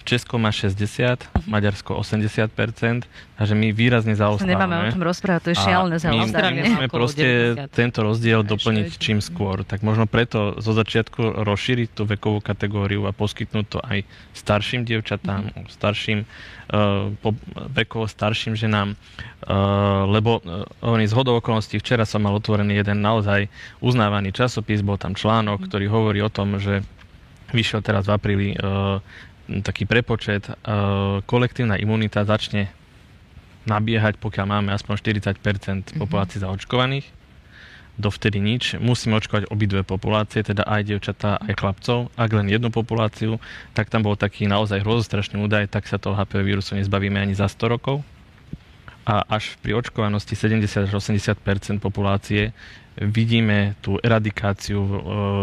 Česko má 60, Maďarsko 80%, takže my výrazne zaostávame. Nemáme o tom rozprávať, to je šialené zaostávanie. My musíme proste tento rozdiel doplniť čím skôr. Tak možno preto zo začiatku rozšíriť tú vekovú kategóriu a poskytnúť to aj starším dievčatám, mm-hmm. starším uh, po, vekovo starším ženám, uh, lebo uh, oni z hodou okolností, včera som mal otvorený jeden naozaj uznávaný časopis, bol tam článok, mm-hmm. ktorý hovorí o tom, že vyšiel teraz v apríli uh, taký prepočet, e, kolektívna imunita začne nabiehať, pokiaľ máme aspoň 40% mhm. populácií zaočkovaných. Dovtedy nič. Musíme očkovať obidve populácie, teda aj dievčatá, aj chlapcov. Ak len jednu populáciu, tak tam bol taký naozaj hrozostrašný údaj, tak sa toho HPV vírusu nezbavíme ani za 100 rokov. A až pri očkovanosti 70 až 80% populácie vidíme tú eradikáciu v,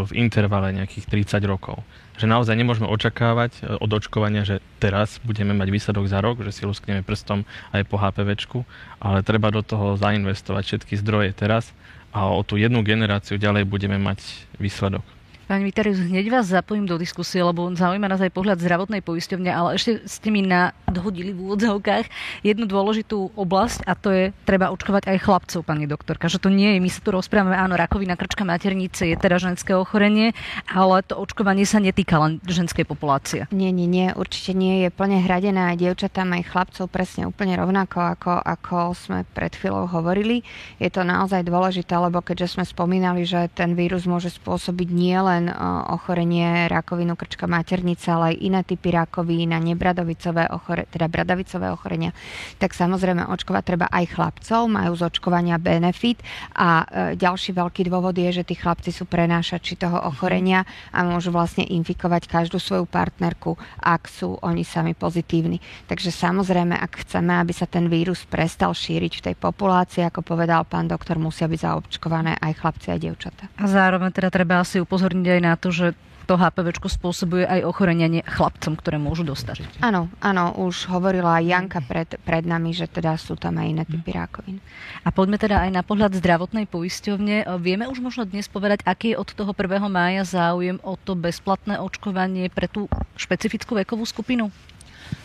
v intervale nejakých 30 rokov že naozaj nemôžeme očakávať e, od očkovania, že teraz budeme mať výsledok za rok, že si luskneme prstom aj po HPVčku, ale treba do toho zainvestovať všetky zdroje teraz a o tú jednu generáciu ďalej budeme mať výsledok. Pani Vitarius, hneď vás zapojím do diskusie, lebo zaujíma nás aj pohľad zdravotnej poisťovne, ale ešte ste mi nadhodili v úvodzovkách jednu dôležitú oblasť a to je treba očkovať aj chlapcov, pani doktorka. Že to nie je, my sa tu rozprávame, áno, rakovina krčka maternice je teda ženské ochorenie, ale to očkovanie sa netýka len ženskej populácie. Nie, nie, nie, určite nie je plne hradená aj dievčatám, aj chlapcov presne úplne rovnako, ako, ako sme pred chvíľou hovorili. Je to naozaj dôležité, lebo keďže sme spomínali, že ten vírus môže spôsobiť nielen len ochorenie rakovinu krčka maternice, ale aj iné typy rakovín a nebradovicové ochore, teda bradavicové ochorenia, tak samozrejme očkovať treba aj chlapcov, majú z očkovania benefit a e, ďalší veľký dôvod je, že tí chlapci sú prenášači toho mhm. ochorenia a môžu vlastne infikovať každú svoju partnerku, ak sú oni sami pozitívni. Takže samozrejme, ak chceme, aby sa ten vírus prestal šíriť v tej populácii, ako povedal pán doktor, musia byť zaočkované aj chlapci a dievčatá. A zároveň teda treba asi upozorniť aj na to, že to HPV spôsobuje aj ochorenie chlapcom, ktoré môžu dostať. Áno, áno, už hovorila aj Janka pred, pred nami, že teda sú tam aj iné typy rákovín. A poďme teda aj na pohľad zdravotnej poisťovne. Vieme už možno dnes povedať, aký je od toho 1. mája záujem o to bezplatné očkovanie pre tú špecifickú vekovú skupinu?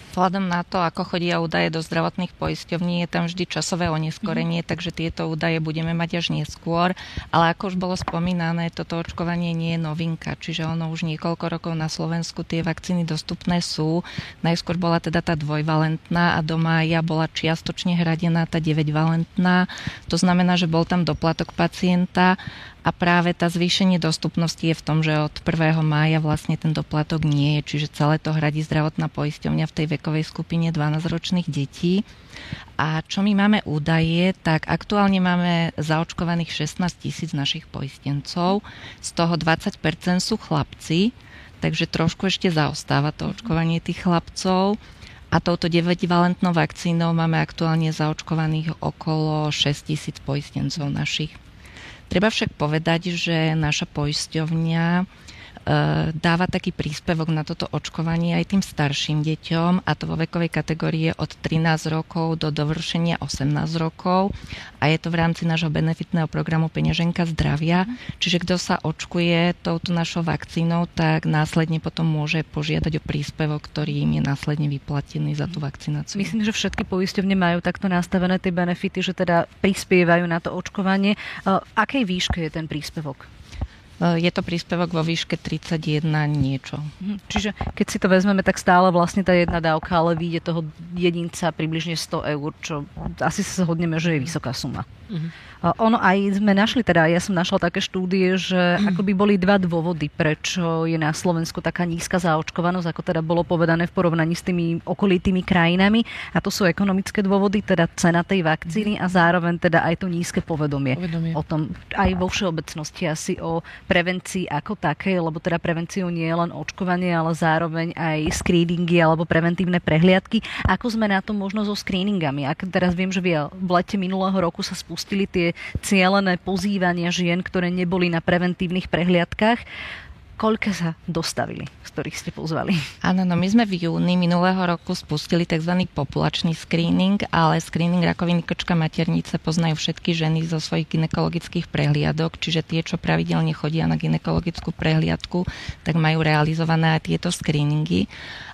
Vzhľadom na to, ako chodia údaje do zdravotných poisťovní, je tam vždy časové oneskorenie, mm. takže tieto údaje budeme mať až neskôr. Ale ako už bolo spomínané, toto očkovanie nie je novinka, čiže ono už niekoľko rokov na Slovensku tie vakcíny dostupné sú. Najskôr bola teda tá dvojvalentná a do mája bola čiastočne hradená tá 9-valentná. To znamená, že bol tam doplatok pacienta a práve tá zvýšenie dostupnosti je v tom, že od 1. mája vlastne ten doplatok nie je, čiže celé to hradí zdravotná poisťovňa v tej vekovej skupine 12-ročných detí. A čo my máme údaje, tak aktuálne máme zaočkovaných 16 tisíc našich poistencov, z toho 20% sú chlapci, takže trošku ešte zaostáva to očkovanie tých chlapcov. A touto 9-valentnou vakcínou máme aktuálne zaočkovaných okolo 6 tisíc poistencov našich. Treba však povedať, že naša poisťovňa dáva taký príspevok na toto očkovanie aj tým starším deťom a to vo vekovej kategórii od 13 rokov do dovršenia 18 rokov a je to v rámci nášho benefitného programu Peňaženka zdravia. Čiže kto sa očkuje touto našou vakcínou, tak následne potom môže požiadať o príspevok, ktorý im je následne vyplatený za tú vakcináciu. Myslím, že všetky poisťovne majú takto nastavené tie benefity, že teda prispievajú na to očkovanie. V akej výške je ten príspevok? Je to príspevok vo výške 31 niečo. Mhm. Čiže keď si to vezmeme, tak stále vlastne tá jedna dávka, ale vyjde toho jedinca približne 100 eur, čo asi sa zhodneme, že je vysoká suma. Uh-huh. Ono aj sme našli, teda ja som našla také štúdie, že ako by boli dva dôvody, prečo je na Slovensku taká nízka zaočkovanosť, ako teda bolo povedané v porovnaní s tými okolitými krajinami. A to sú ekonomické dôvody, teda cena tej vakcíny a zároveň teda aj to nízke povedomie, povedomie. o tom, aj vo všeobecnosti asi o prevencii ako takej, lebo teda prevenciou nie je len očkovanie, ale zároveň aj screeningy alebo preventívne prehliadky. Ako sme na to možno so screeningami? Ak teraz viem, že v lete minulého roku sa spustili tie cieľené pozývania žien, ktoré neboli na preventívnych prehliadkách. Koľko sa dostavili, z ktorých ste pozvali? Áno, no my sme v júni minulého roku spustili tzv. populačný screening, ale screening rakoviny krčka maternice poznajú všetky ženy zo svojich ginekologických prehliadok, čiže tie, čo pravidelne chodia na ginekologickú prehliadku, tak majú realizované aj tieto screeningy.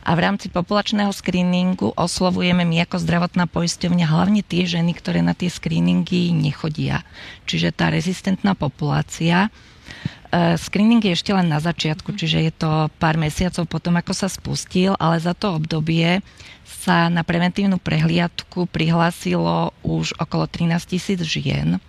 A v rámci populačného screeningu oslovujeme my ako zdravotná poisťovňa hlavne tie ženy, ktoré na tie screeningy nechodia. Čiže tá rezistentná populácia, screening je ešte len na začiatku, mhm. čiže je to pár mesiacov potom, ako sa spustil, ale za to obdobie sa na preventívnu prehliadku prihlásilo už okolo 13 tisíc žien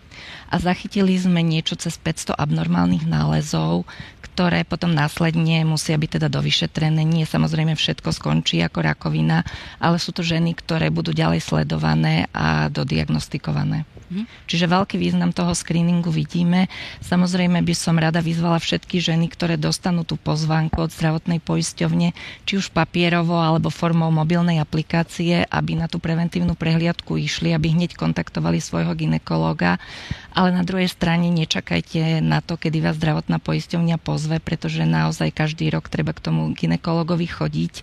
a zachytili sme niečo cez 500 abnormálnych nálezov, ktoré potom následne musia byť teda dovyšetrené. Nie samozrejme všetko skončí ako rakovina, ale sú to ženy, ktoré budú ďalej sledované a dodiagnostikované. Mhm. Čiže veľký význam toho screeningu vidíme. Samozrejme by som rada vyzvala všetky ženy, ktoré dostanú tú pozvánku od zdravotnej poisťovne, či už papierovo alebo formou mobilnej aplikácie, aby na tú preventívnu prehliadku išli, aby hneď kontaktovali svojho ginekológa. Ale na druhej strane nečakajte na to, kedy vás zdravotná poisťovňa pozve, pretože naozaj každý rok treba k tomu ginekologovi chodiť.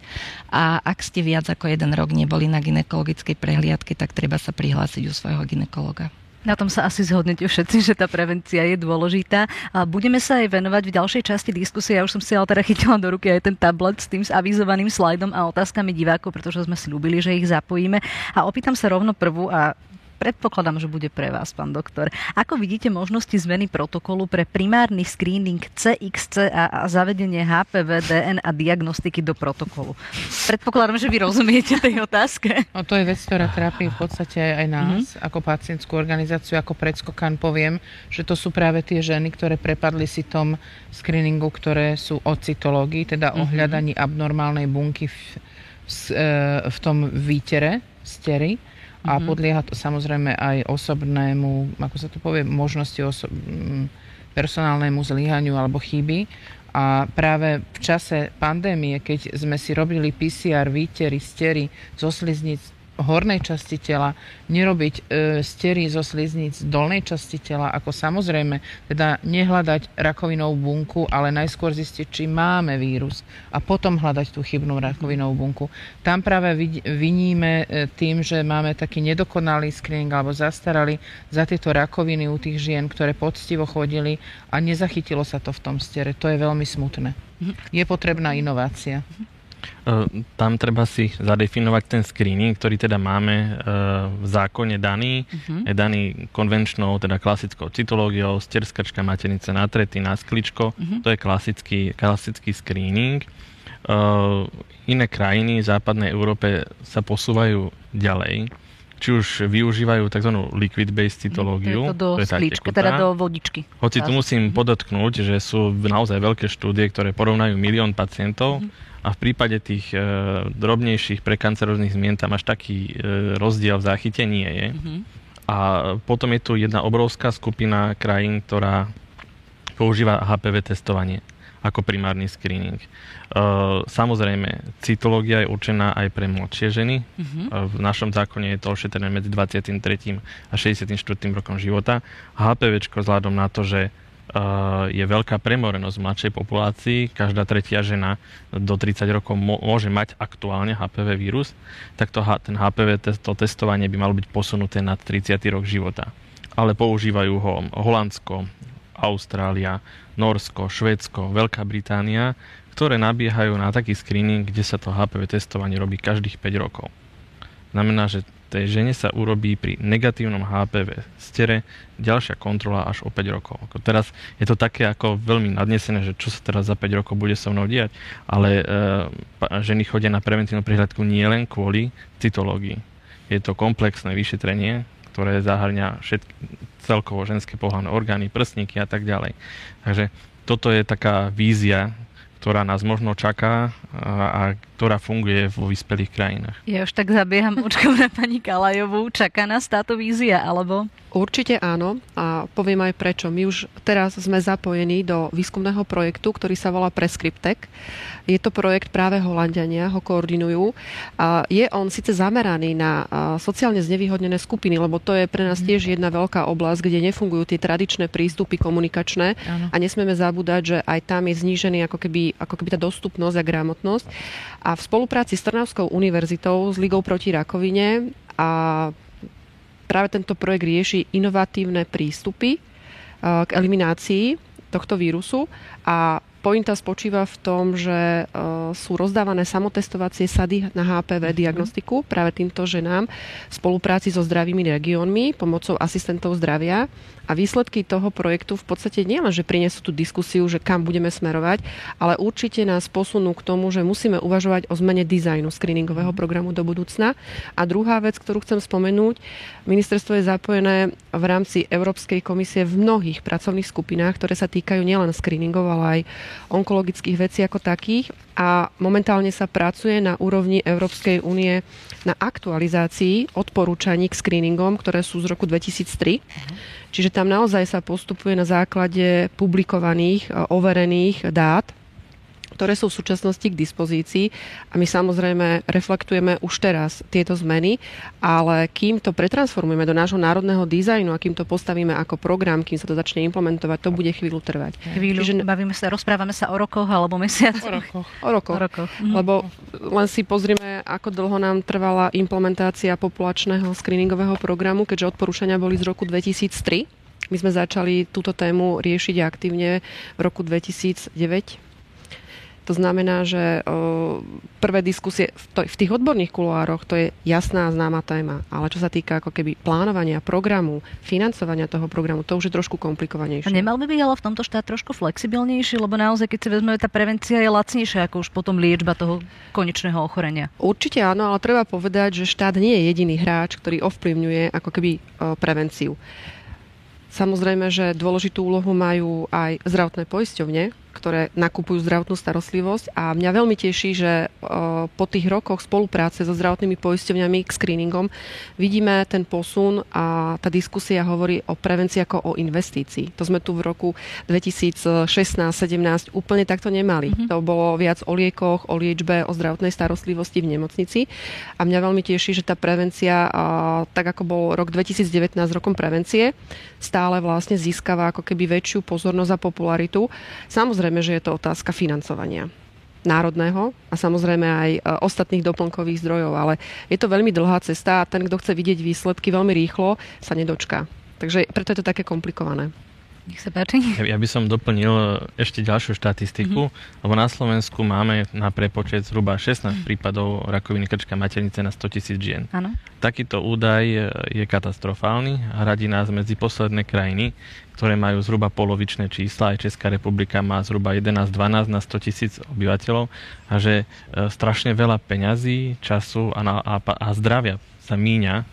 A ak ste viac ako jeden rok neboli na ginekologickej prehliadke, tak treba sa prihlásiť u svojho ginekologa. Na tom sa asi zhodnete všetci, že tá prevencia je dôležitá. A budeme sa aj venovať v ďalšej časti diskusie. Ja už som si ale teda chytila do ruky aj ten tablet s tým avizovaným slajdom a otázkami divákov, pretože sme si ľúbili, že ich zapojíme. A opýtam sa rovno prvú a predpokladám, že bude pre vás, pán doktor. Ako vidíte možnosti zmeny protokolu pre primárny screening CXC a zavedenie HPV, DN a diagnostiky do protokolu? Predpokladám, že vy rozumiete tej otázke. No to je vec, ktorá trápi v podstate aj nás, mm-hmm. ako pacientskú organizáciu, ako predskokan poviem, že to sú práve tie ženy, ktoré prepadli si tom screeningu, ktoré sú o cytológii, teda mm-hmm. o mhm. hľadaní abnormálnej bunky v, v, e, v tom výtere, stery a mm-hmm. podlieha to samozrejme aj osobnému, ako sa to povie, možnosti oso- personálnemu zlyhaniu alebo chyby. A práve v čase pandémie, keď sme si robili PCR, výtery, stery zo sliznic hornej časti tela, nerobiť e, stery zo sliznic dolnej časti tela, ako samozrejme, teda nehľadať rakovinovú bunku, ale najskôr zistiť, či máme vírus a potom hľadať tú chybnú rakovinovú bunku. Tam práve viníme e, tým, že máme taký nedokonalý screening alebo zastarali za tieto rakoviny u tých žien, ktoré poctivo chodili a nezachytilo sa to v tom stere. To je veľmi smutné. Mhm. Je potrebná inovácia. Mhm. E, tam treba si zadefinovať ten screening, ktorý teda máme e, v zákone daný. Uh-huh. Je daný konvenčnou, teda klasickou cytológiou, sterskrčka, maternice na trety, na skličko. Uh-huh. To je klasický, klasický screening. Uh, iné krajiny v západnej Európe sa posúvajú ďalej či už využívajú tzv. liquid-based cytológiu. To je to do to je sklíčka, teda do vodičky. Hoci tu musím podotknúť, že sú naozaj veľké štúdie, ktoré porovnajú milión pacientov mm-hmm a v prípade tých e, drobnejších prekanceróznych zmien tam až taký e, rozdiel v záchyte nie je. Mm-hmm. A potom je tu jedna obrovská skupina krajín, ktorá používa HPV testovanie ako primárny screening. E, samozrejme, cytológia je určená aj pre mladšie ženy. Mm-hmm. E, v našom zákone je to ošetrené medzi 23. a 64. rokom života. HPV vzhľadom na to, že je veľká premorenosť v mladšej populácii. Každá tretia žena do 30 rokov môže mať aktuálne HPV vírus, tak to, ten HPV to testovanie by malo byť posunuté nad 30. rok života. Ale používajú ho Holandsko, Austrália, Norsko, Švédsko, Veľká Británia, ktoré nabiehajú na taký screening, kde sa to HPV testovanie robí každých 5 rokov. Znamená, že tej žene sa urobí pri negatívnom HPV stere ďalšia kontrola až o 5 rokov. Ako teraz je to také ako veľmi nadnesené, že čo sa teraz za 5 rokov bude so mnou diať, ale e, ženy chodia na preventívnu prihľadku nie len kvôli cytológii. Je to komplexné vyšetrenie, ktoré zahrňa všetky, celkovo ženské pohľadné orgány, prstníky a tak ďalej. Takže toto je taká vízia ktorá nás možno čaká a, a ktorá funguje vo vyspelých krajinách. Ja už tak zabieham <laughs> očkom na pani Kalajovú. Čaká nás táto vízia, alebo? Určite áno a poviem aj prečo. My už teraz sme zapojení do výskumného projektu, ktorý sa volá Prescriptec. Je to projekt práve Holandiania, ho koordinujú. A je on síce zameraný na sociálne znevýhodnené skupiny, lebo to je pre nás mhm. tiež jedna veľká oblasť, kde nefungujú tie tradičné prístupy komunikačné áno. a nesmieme zabúdať, že aj tam je znížený ako keby, ako keby tá dostupnosť a gramotnosť. A v spolupráci s Trnavskou univerzitou, s Ligou proti rakovine a práve tento projekt rieši inovatívne prístupy k eliminácii tohto vírusu a Pointa spočíva v tom, že uh, sú rozdávané samotestovacie sady na HPV mhm. diagnostiku práve týmto ženám v spolupráci so zdravými regiónmi pomocou asistentov zdravia. A výsledky toho projektu v podstate nielen, že prinesú tú diskusiu, že kam budeme smerovať, ale určite nás posunú k tomu, že musíme uvažovať o zmene dizajnu screeningového mhm. programu do budúcna. A druhá vec, ktorú chcem spomenúť, ministerstvo je zapojené v rámci Európskej komisie v mnohých pracovných skupinách, ktoré sa týkajú nielen screeningov, ale aj onkologických vecí ako takých a momentálne sa pracuje na úrovni Európskej únie na aktualizácii odporúčaní k screeningom, ktoré sú z roku 2003. Uh-huh. Čiže tam naozaj sa postupuje na základe publikovaných, overených dát ktoré sú v súčasnosti k dispozícii a my samozrejme reflektujeme už teraz tieto zmeny, ale kým to pretransformujeme do nášho národného dizajnu a kým to postavíme ako program, kým sa to začne implementovať, to bude chvíľu trvať. Chvíľu, Čiže... bavíme sa, rozprávame sa o rokoch alebo mesiacoch. O rokoch. O rokoch. O rokoch. Mhm. Lebo len si pozrime, ako dlho nám trvala implementácia populačného screeningového programu, keďže odporúčania boli z roku 2003. My sme začali túto tému riešiť aktívne v roku 2009 to znamená, že prvé diskusie v tých odborných kuloároch to je jasná a známa téma, ale čo sa týka ako keby plánovania programu, financovania toho programu, to už je trošku komplikovanejšie. A nemal by byť ale v tomto štát trošku flexibilnejší, lebo naozaj, keď si vezmeme, tá prevencia je lacnejšia ako už potom liečba toho konečného ochorenia. Určite áno, ale treba povedať, že štát nie je jediný hráč, ktorý ovplyvňuje ako keby prevenciu. Samozrejme, že dôležitú úlohu majú aj zdravotné poisťovne, ktoré nakupujú zdravotnú starostlivosť a mňa veľmi teší, že po tých rokoch spolupráce so zdravotnými poisťovňami k screeningom vidíme ten posun a tá diskusia hovorí o prevencii ako o investícii. To sme tu v roku 2016-17 úplne takto nemali. Mm-hmm. To bolo viac o liekoch, o liečbe, o zdravotnej starostlivosti v nemocnici a mňa veľmi teší, že tá prevencia, tak ako bol rok 2019 rokom prevencie, stále vlastne získava ako keby väčšiu pozornosť a popularitu. Samozrejme, Samozrejme, že je to otázka financovania národného a samozrejme aj e, ostatných doplnkových zdrojov, ale je to veľmi dlhá cesta a ten, kto chce vidieť výsledky veľmi rýchlo, sa nedočká. Takže preto je to také komplikované. Nech sa páči. Ja, ja by som doplnil ešte ďalšiu štatistiku, mm-hmm. lebo na Slovensku máme na prepočet zhruba 16 mm-hmm. prípadov rakoviny krčka maternice na 100 tisíc žien. Ano. Takýto údaj je katastrofálny a radí nás medzi posledné krajiny, ktoré majú zhruba polovičné čísla. Aj Česká republika má zhruba 11-12 na 100 tisíc obyvateľov a že e, strašne veľa peňazí, času a, na, a, a zdravia sa míňa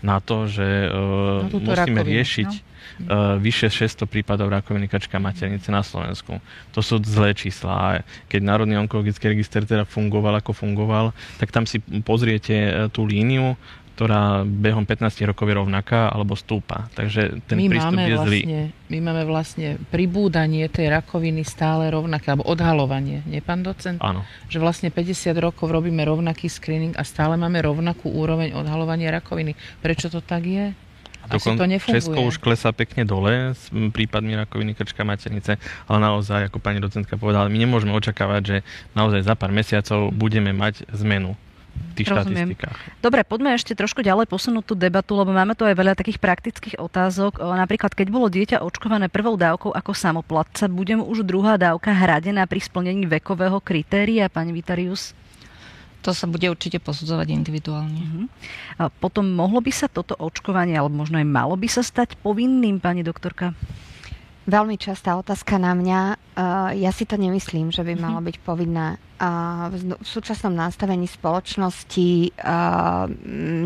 na to, že uh, musíme rakovinu, riešiť no? Uh, vyše 600 prípadov rakoviny kačka maternice na Slovensku. To sú zlé čísla. A keď Národný onkologický register teda fungoval ako fungoval, tak tam si pozriete uh, tú líniu ktorá behom 15 rokov je rovnaká alebo stúpa. Takže ten my prístup je zlý. Vlastne, my máme vlastne pribúdanie tej rakoviny stále rovnaké, alebo odhalovanie, nie pán docent? Áno. Že vlastne 50 rokov robíme rovnaký screening a stále máme rovnakú úroveň odhalovania rakoviny. Prečo to tak je? Asi to nefunguje. Česko už klesá pekne dole s prípadmi rakoviny krčka maternice, ale naozaj, ako pani docentka povedala, my nemôžeme očakávať, že naozaj za pár mesiacov budeme mať zmenu tých Rozumiem. štatistikách. Dobre, poďme ešte trošku ďalej posunúť tú debatu, lebo máme tu aj veľa takých praktických otázok. Napríklad, keď bolo dieťa očkované prvou dávkou ako samoplatca, bude mu už druhá dávka hradená pri splnení vekového kritéria, pani Vitarius? To sa bude určite posudzovať individuálne. Uh-huh. A potom mohlo by sa toto očkovanie, alebo možno aj malo by sa stať povinným, pani doktorka? Veľmi častá otázka na mňa. Ja si to nemyslím, že by malo byť povinné. V súčasnom nastavení spoločnosti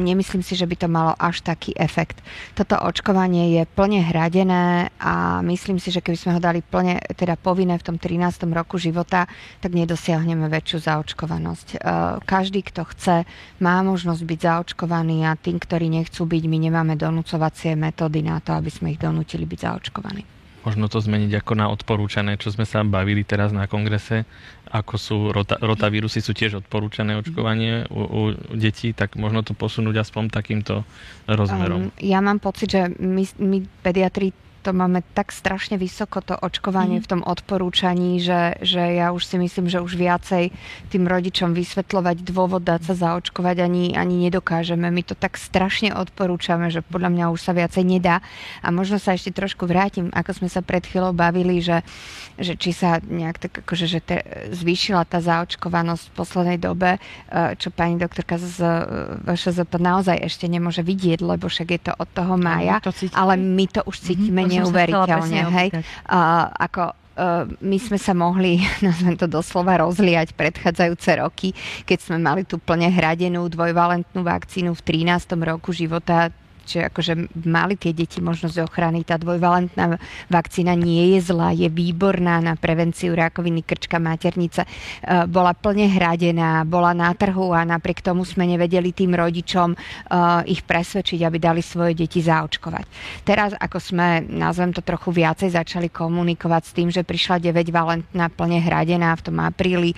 nemyslím si, že by to malo až taký efekt. Toto očkovanie je plne hradené a myslím si, že keby sme ho dali plne teda povinné v tom 13. roku života, tak nedosiahneme väčšiu zaočkovanosť. Každý, kto chce, má možnosť byť zaočkovaný a tým, ktorí nechcú byť, my nemáme donúcovacie metódy na to, aby sme ich donútili byť zaočkovaní možno to zmeniť ako na odporúčané, čo sme sa bavili teraz na kongrese, ako sú rota, rotavírusy, sú tiež odporúčané očkovanie u, u detí, tak možno to posunúť aspoň takýmto rozmerom. Um, ja mám pocit, že my, my pediatri to máme tak strašne vysoko to očkovanie mm. v tom odporúčaní, že, že ja už si myslím, že už viacej tým rodičom vysvetľovať dôvod dať sa zaočkovať ani, ani nedokážeme. My to tak strašne odporúčame, že podľa mňa už sa viacej nedá. A možno sa ešte trošku vrátim, ako sme sa pred chvíľou bavili, že, že či sa nejak tak akože, že te, zvýšila tá zaočkovanosť v poslednej dobe, eh, čo pani doktorka z VŠZP naozaj ešte nemôže vidieť, lebo však je to od toho mája, ale my to už cítime mm-hmm neuveriteľne. Hej? Uh, ako my sme sa mohli, <laughs> nazvem to doslova, rozliať predchádzajúce roky, keď sme mali tú plne hradenú dvojvalentnú vakcínu v 13. roku života že akože mali tie deti možnosť ochrany. Tá dvojvalentná vakcína nie je zlá, je výborná na prevenciu rakoviny krčka maternice. Bola plne hradená, bola na trhu a napriek tomu sme nevedeli tým rodičom e, ich presvedčiť, aby dali svoje deti zaočkovať. Teraz, ako sme, nazvem to trochu viacej, začali komunikovať s tým, že prišla 9-valentná plne hradená v tom apríli, e,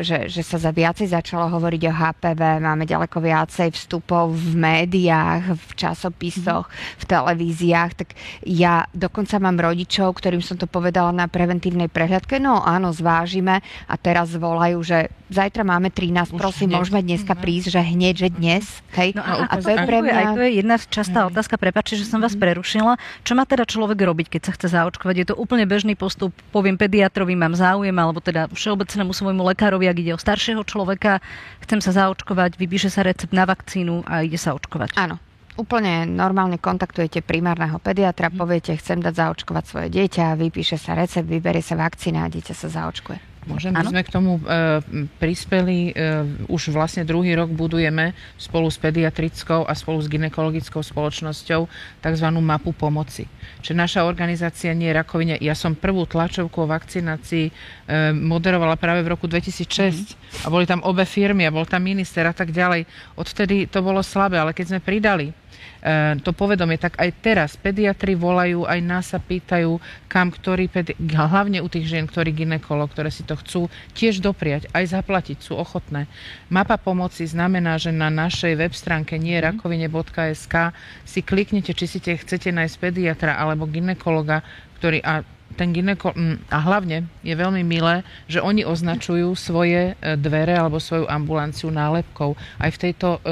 že, že sa za viacej začalo hovoriť o HPV, máme ďaleko viacej vstupov v médiách, v čas časopisoch, mm-hmm. v televíziách, tak ja dokonca mám rodičov, ktorým som to povedala na preventívnej prehľadke, no áno, zvážime a teraz volajú, že zajtra máme 13, Už prosím, hneď. môžeme dneska mhm. prísť, že hneď, že dnes. Hej? No a, a to je pre mňa... Aj to je jedna častá mm. otázka, prepáči, že som vás mhm. prerušila. Čo má teda človek robiť, keď sa chce zaočkovať? Je to úplne bežný postup, poviem pediatrovi, mám záujem, alebo teda všeobecnému svojmu lekárovi, ak ide o staršieho človeka, chcem sa zaočkovať, vypíše sa recept na vakcínu a ide sa očkovať. Áno, úplne normálne kontaktujete primárneho pediatra, mhm. poviete, chcem dať zaočkovať svoje dieťa, vypíše sa recept, vyberie sa vakcína a dieťa sa zaočkuje. Môžem, my sme k tomu e, prispeli, e, už vlastne druhý rok budujeme spolu s pediatrickou a spolu s ginekologickou spoločnosťou tzv. mapu pomoci. Čiže naša organizácia nie je rakovine. Ja som prvú tlačovku o vakcinácii e, moderovala práve v roku 2006 mm. a boli tam obe firmy a bol tam minister a tak ďalej. Odvtedy to bolo slabé, ale keď sme pridali to povedomie, tak aj teraz pediatri volajú, aj nás sa pýtajú, kam ktorý, pedi- hlavne u tých žien, ktorí ginekolog, ktoré si to chcú tiež dopriať, aj zaplatiť, sú ochotné. Mapa pomoci znamená, že na našej web stránke nie mhm. rakovine.sk si kliknete, či si te chcete nájsť pediatra alebo ginekologa, ktorý, a ten gineko... A hlavne je veľmi milé, že oni označujú svoje e, dvere alebo svoju ambulanciu nálepkou. Aj v tejto e,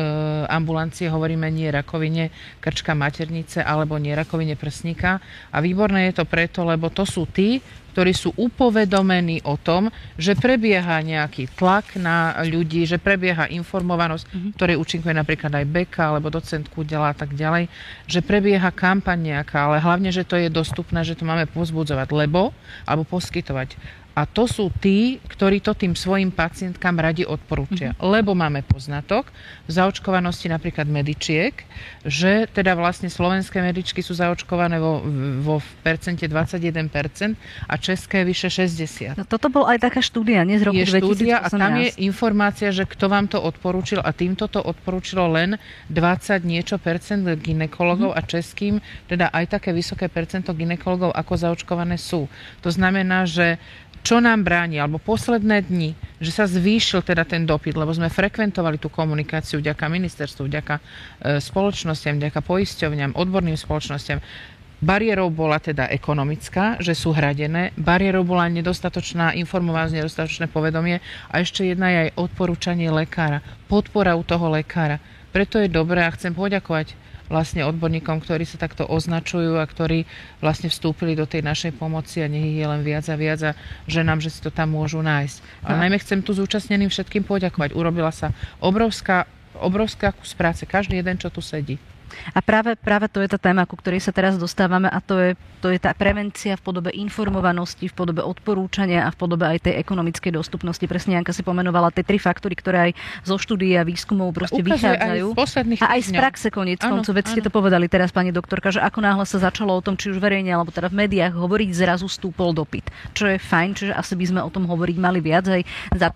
ambulancii hovoríme nie rakovine krčka maternice alebo nie rakovine prsníka. A výborné je to preto, lebo to sú tí, ktorí sú upovedomení o tom, že prebieha nejaký tlak na ľudí, že prebieha informovanosť, mm-hmm. ktoré účinkuje napríklad aj Beka alebo docent Kudela a tak ďalej, že prebieha kampaň nejaká, ale hlavne, že to je dostupné, že to máme pozbudzovať, lebo, alebo poskytovať a to sú tí, ktorí to tým svojim pacientkám radi odporúčia. Mm-hmm. Lebo máme poznatok v zaočkovanosti napríklad medičiek, že teda vlastne slovenské medičky sú zaočkované vo, vo v percente 21% a české vyše 60%. No toto bol aj taká štúdia, nie z roku je 2018. štúdia a tam je informácia, že kto vám to odporúčil a týmto to odporúčilo len 20 niečo percent ginekologov mm-hmm. a českým teda aj také vysoké percento ginekologov ako zaočkované sú. To znamená, že čo nám bráni, alebo posledné dni, že sa zvýšil teda ten dopyt, lebo sme frekventovali tú komunikáciu vďaka ministerstvu, vďaka e, spoločnostiam, vďaka poisťovňam, odborným spoločnostiam. Bariérou bola teda ekonomická, že sú hradené. Bariérou bola nedostatočná informovanosť, nedostatočné povedomie. A ešte jedna je aj odporúčanie lekára. Podpora u toho lekára. Preto je dobré a chcem poďakovať vlastne odborníkom, ktorí sa takto označujú a ktorí vlastne vstúpili do tej našej pomoci a nech ich je len viac a viac a že nám, že si to tam môžu nájsť. Ale najmä chcem tu zúčastneným všetkým poďakovať. Urobila sa obrovská obrovská kus práce, každý jeden, čo tu sedí. A práve, práve to je tá téma, ku ktorej sa teraz dostávame a to je, to je tá prevencia v podobe informovanosti, v podobe odporúčania a v podobe aj tej ekonomickej dostupnosti. Presne Janka si pomenovala tie tri faktory, ktoré aj zo štúdií a výskumov proste vychádzajú. Aj a aj z praxe koniec koncov. Veď ste to povedali teraz, pani doktorka, že ako náhle sa začalo o tom, či už verejne alebo teda v médiách hovoriť, zrazu stúpol dopyt. Čo je fajn, čiže asi by sme o tom hovoriť mali viac. Aj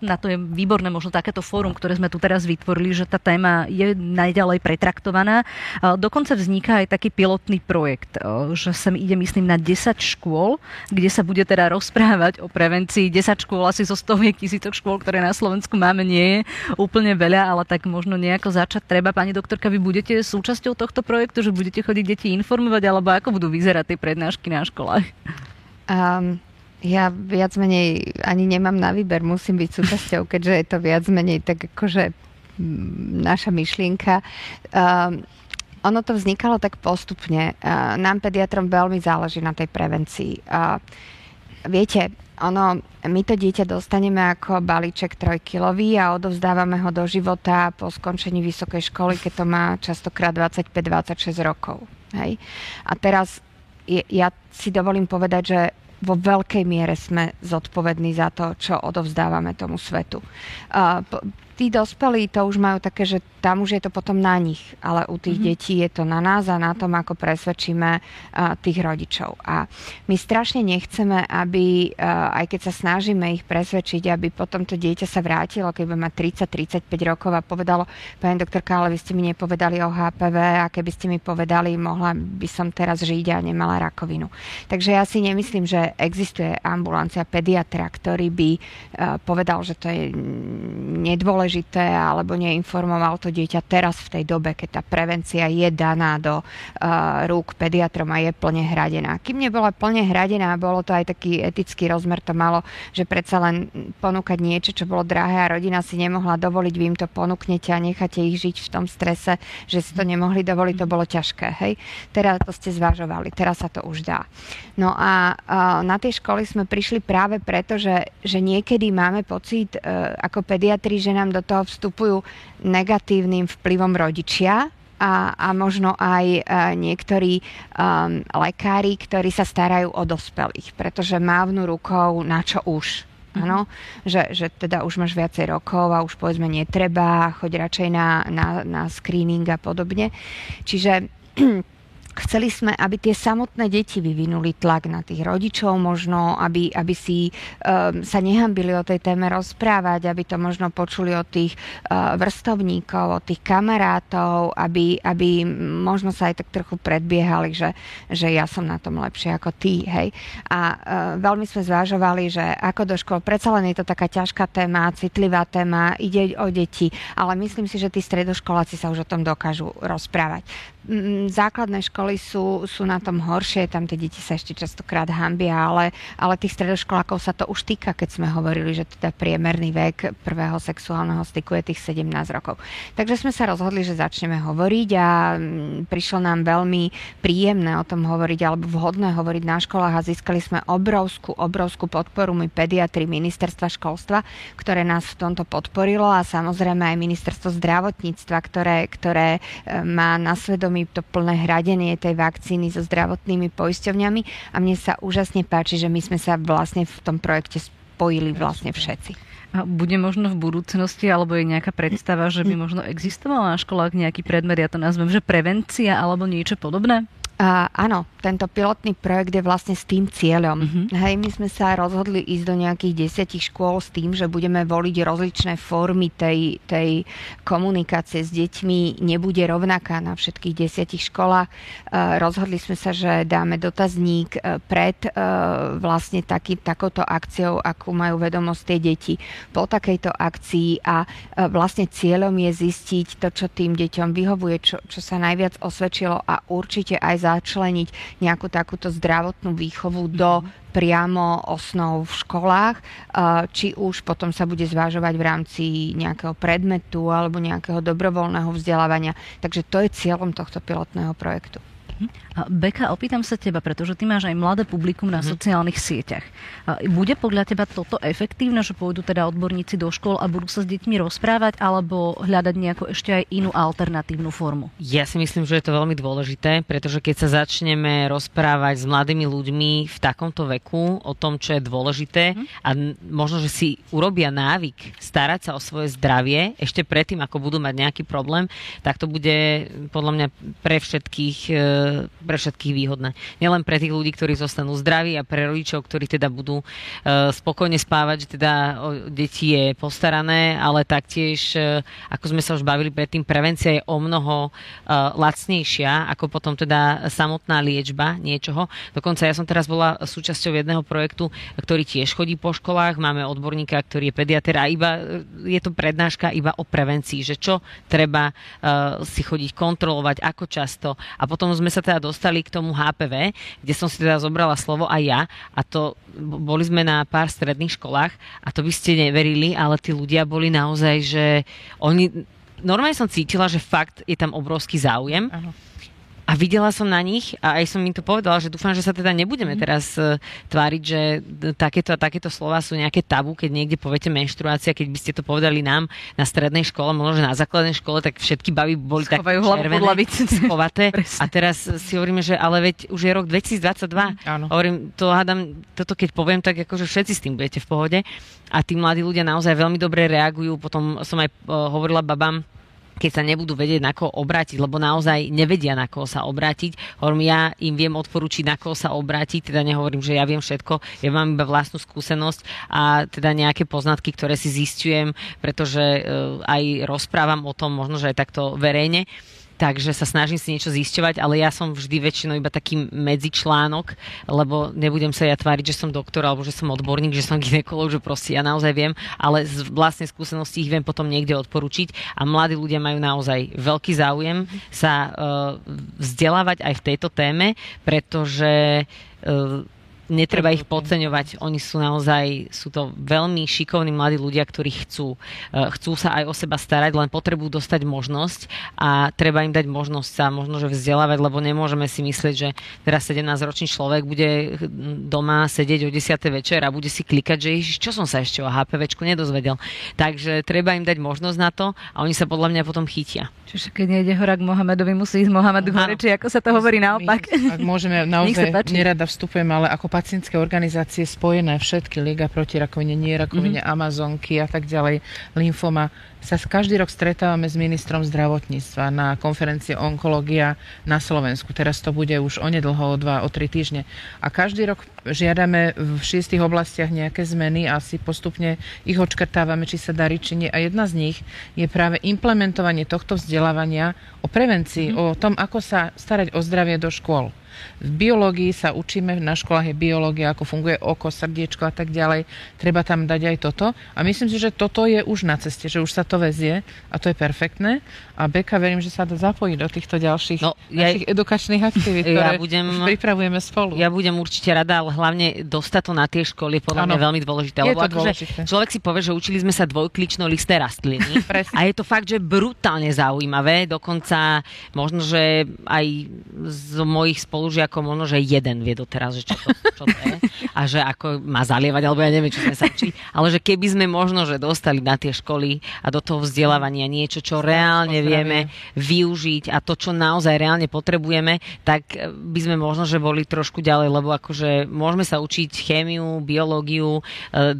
na to je výborné možno takéto fórum, ktoré sme tu teraz vytvorili, že tá téma je najďalej pretraktovaná. Dokonca vzniká aj taký pilotný projekt, že sem ide, myslím, na 10 škôl, kde sa bude teda rozprávať o prevencii. 10 škôl asi zo stoviek tisícok škôl, ktoré na Slovensku máme, nie je úplne veľa, ale tak možno nejako začať treba. Pani doktorka, vy budete súčasťou tohto projektu, že budete chodiť deti informovať, alebo ako budú vyzerať tie prednášky na školách? Um, ja viac menej ani nemám na výber, musím byť súčasťou, keďže je to viac menej tak akože naša myšlienka. Um, ono to vznikalo tak postupne. Nám pediatrom veľmi záleží na tej prevencii. Viete, ono, my to dieťa dostaneme ako balíček trojkilový a odovzdávame ho do života po skončení vysokej školy, keď to má častokrát 25-26 rokov. Hej? A teraz ja si dovolím povedať, že vo veľkej miere sme zodpovední za to, čo odovzdávame tomu svetu. Tí dospelí to už majú také, že tam už je to potom na nich, ale u tých mm-hmm. detí je to na nás a na tom, ako presvedčíme uh, tých rodičov. A my strašne nechceme, aby, uh, aj keď sa snažíme ich presvedčiť, aby potom to dieťa sa vrátilo, keď bude mať 30-35 rokov a povedalo, pani doktorka, ale vy ste mi nepovedali o HPV a keby ste mi povedali, mohla by som teraz žiť a nemala rakovinu. Takže ja si nemyslím, že existuje ambulancia pediatra, ktorý by uh, povedal, že to je nedôležité alebo neinformoval to dieťa teraz v tej dobe, keď tá prevencia je daná do uh, rúk pediatrom a je plne hradená. Kým nebola plne hradená, bolo to aj taký etický rozmer to malo, že predsa len ponúkať niečo, čo bolo drahé a rodina si nemohla dovoliť, vy im to ponúknete a necháte ich žiť v tom strese, že si to nemohli dovoliť, to bolo ťažké. Hej? Teraz to ste zvažovali, teraz sa to už dá. No a uh, na tie školy sme prišli práve preto, že, že niekedy máme pocit uh, ako pediatri, že nám do toho vstupujú negatívnym vplyvom rodičia a, a možno aj a, e, niektorí um, lekári, ktorí sa starajú o dospelých, pretože mávnu rukou na čo už. Mhm. Áno, mm-hmm. že, že teda už máš viacej rokov a už povedzme netreba, choď radšej na, na, na screening a podobne. Čiže Chceli sme, aby tie samotné deti vyvinuli tlak na tých rodičov, možno, aby, aby si um, sa nehambili o tej téme rozprávať, aby to možno počuli od tých uh, vrstovníkov, od tých kamarátov, aby, aby možno sa aj tak trochu predbiehali, že, že ja som na tom lepšie ako ty, hej. A uh, veľmi sme zvážovali, že ako do škôl, predsa len je to taká ťažká téma, citlivá téma, ide o deti, ale myslím si, že tí stredoškoláci sa už o tom dokážu rozprávať základné školy sú, sú na tom horšie, tam tie deti sa ešte častokrát hambia, ale, ale tých stredoškolákov sa to už týka, keď sme hovorili, že teda priemerný vek prvého sexuálneho styku je tých 17 rokov. Takže sme sa rozhodli, že začneme hovoriť a prišlo nám veľmi príjemné o tom hovoriť alebo vhodné hovoriť na školách a získali sme obrovskú, obrovskú podporu my pediatri ministerstva školstva, ktoré nás v tomto podporilo a samozrejme aj ministerstvo zdravotníctva, ktoré, ktoré e, má na svedomí veľmi to plné hradenie tej vakcíny so zdravotnými poisťovňami a mne sa úžasne páči, že my sme sa vlastne v tom projekte spojili vlastne všetci. A bude možno v budúcnosti, alebo je nejaká predstava, že by možno existovala na školách nejaký predmet, ja to nazvem, že prevencia alebo niečo podobné? A, áno, tento pilotný projekt je vlastne s tým cieľom. Mm-hmm. Hej, my sme sa rozhodli ísť do nejakých desiatich škôl s tým, že budeme voliť rozličné formy tej, tej komunikácie s deťmi. Nebude rovnaká na všetkých desiatich školách. E, rozhodli sme sa, že dáme dotazník e, pred e, vlastne taký, takouto akciou, akú majú vedomosť tie deti po takejto akcii a e, vlastne cieľom je zistiť to, čo tým deťom vyhovuje, čo, čo sa najviac osvedčilo a určite aj začleniť nejakú takúto zdravotnú výchovu do priamo osnov v školách, či už potom sa bude zvážovať v rámci nejakého predmetu alebo nejakého dobrovoľného vzdelávania. Takže to je cieľom tohto pilotného projektu. Beka, opýtam sa teba, pretože ty máš aj mladé publikum na mm-hmm. sociálnych sieťach. Bude podľa teba toto efektívne, že pôjdu teda odborníci do škôl a budú sa s deťmi rozprávať, alebo hľadať nejakú ešte aj inú alternatívnu formu? Ja si myslím, že je to veľmi dôležité, pretože keď sa začneme rozprávať s mladými ľuďmi v takomto veku o tom, čo je dôležité mm-hmm. a možno, že si urobia návyk starať sa o svoje zdravie ešte predtým, ako budú mať nejaký problém, tak to bude podľa mňa pre všetkých e, pre všetkých výhodné. Nielen pre tých ľudí, ktorí zostanú zdraví a pre rodičov, ktorí teda budú uh, spokojne spávať, že teda o deti je postarané, ale taktiež, uh, ako sme sa už bavili predtým, prevencia je o mnoho uh, lacnejšia ako potom teda samotná liečba niečoho. Dokonca ja som teraz bola súčasťou jedného projektu, ktorý tiež chodí po školách. Máme odborníka, ktorý je pediater a iba je to prednáška iba o prevencii, že čo treba si chodiť kontrolovať, ako často. A potom sme sa teda dostali k tomu HPV, kde som si teda zobrala slovo aj ja a to boli sme na pár stredných školách a to by ste neverili, ale tí ľudia boli naozaj, že oni normálne som cítila, že fakt je tam obrovský záujem. Aha a videla som na nich a aj som im to povedala, že dúfam, že sa teda nebudeme mm. teraz uh, tváriť, že takéto a takéto slova sú nejaké tabu, keď niekde poviete menštruácia, keď by ste to povedali nám na strednej škole, možno, že na základnej škole, tak všetky baby boli Schovajú tak červené, <laughs> <laughs> schovaté. a teraz si hovoríme, že ale veď už je rok 2022. Mm, Hovorím, to hádam, toto keď poviem, tak akože všetci s tým budete v pohode. A tí mladí ľudia naozaj veľmi dobre reagujú. Potom som aj uh, hovorila babám, keď sa nebudú vedieť na koho obrátiť, lebo naozaj nevedia na koho sa obrátiť. Hovorím, ja im viem odporučiť, na koho sa obrátiť, teda nehovorím, že ja viem všetko, ja mám iba vlastnú skúsenosť a teda nejaké poznatky, ktoré si zistujem, pretože e, aj rozprávam o tom, možno, že aj takto verejne takže sa snažím si niečo zisťovať, ale ja som vždy väčšinou iba taký medzičlánok, lebo nebudem sa ja tváriť, že som doktor alebo že som odborník, že som ginekolog, že proste ja naozaj viem, ale z vlastnej skúsenosti ich viem potom niekde odporučiť. A mladí ľudia majú naozaj veľký záujem sa uh, vzdelávať aj v tejto téme, pretože uh, netreba ich podceňovať. Oni sú naozaj, sú to veľmi šikovní mladí ľudia, ktorí chcú, e, chcú sa aj o seba starať, len potrebujú dostať možnosť a treba im dať možnosť sa možno, že vzdelávať, lebo nemôžeme si myslieť, že teraz 17-ročný človek bude doma sedieť o 10. večer a bude si klikať, že ježiš, čo som sa ešte o HPVčku nedozvedel. Takže treba im dať možnosť na to a oni sa podľa mňa potom chytia. Čiže keď nejde hora k Mohamedovi, musí ísť Mohamed hore, či ako sa to hovorí naopak. My, ak môžeme, naozaj nerada vstupujem, ale ako pacientské organizácie spojené, všetky Liga proti rakovine, nie rakovine, mm-hmm. Amazonky a tak ďalej, lymfoma, sa každý rok stretávame s ministrom zdravotníctva na konferencie Onkológia na Slovensku. Teraz to bude už onedlho, o dva, o tri týždne. A každý rok žiadame v šiestich oblastiach nejaké zmeny a si postupne ich odškrtávame, či sa darí, či nie. A jedna z nich je práve implementovanie tohto vzdelávania o prevencii, mm-hmm. o tom, ako sa starať o zdravie do škôl. V biológii sa učíme, na školách je biológia, ako funguje oko, srdiečko a tak ďalej. Treba tam dať aj toto. A myslím si, že toto je už na ceste, že už sa to vezie a to je perfektné. A Beka verím, že sa to zapojí do týchto ďalších no, ja, edukačných aktivít, <laughs> ktoré ja budem, pripravujeme spolu. Ja budem určite rada, ale hlavne dostať to na tie školy je podľa ano. mňa veľmi dôležité. Je lebo to akože človek si povie, že učili sme sa dvojklično listé rastliny. <laughs> a je to fakt, že brutálne zaujímavé. Dokonca možno, že aj z mojich spolužiakov možno, že jeden vie doteraz, že čo to, čo to je. A že ako má zalievať, alebo ja neviem, čo sme sa učili. Ale že keby sme možno, že dostali na tie školy a do toho vzdelávania niečo, čo reálne vieme využiť a to, čo naozaj reálne potrebujeme, tak eh, by sme možno, že boli trošku ďalej, lebo akože môžeme sa učiť chémiu, biológiu, e,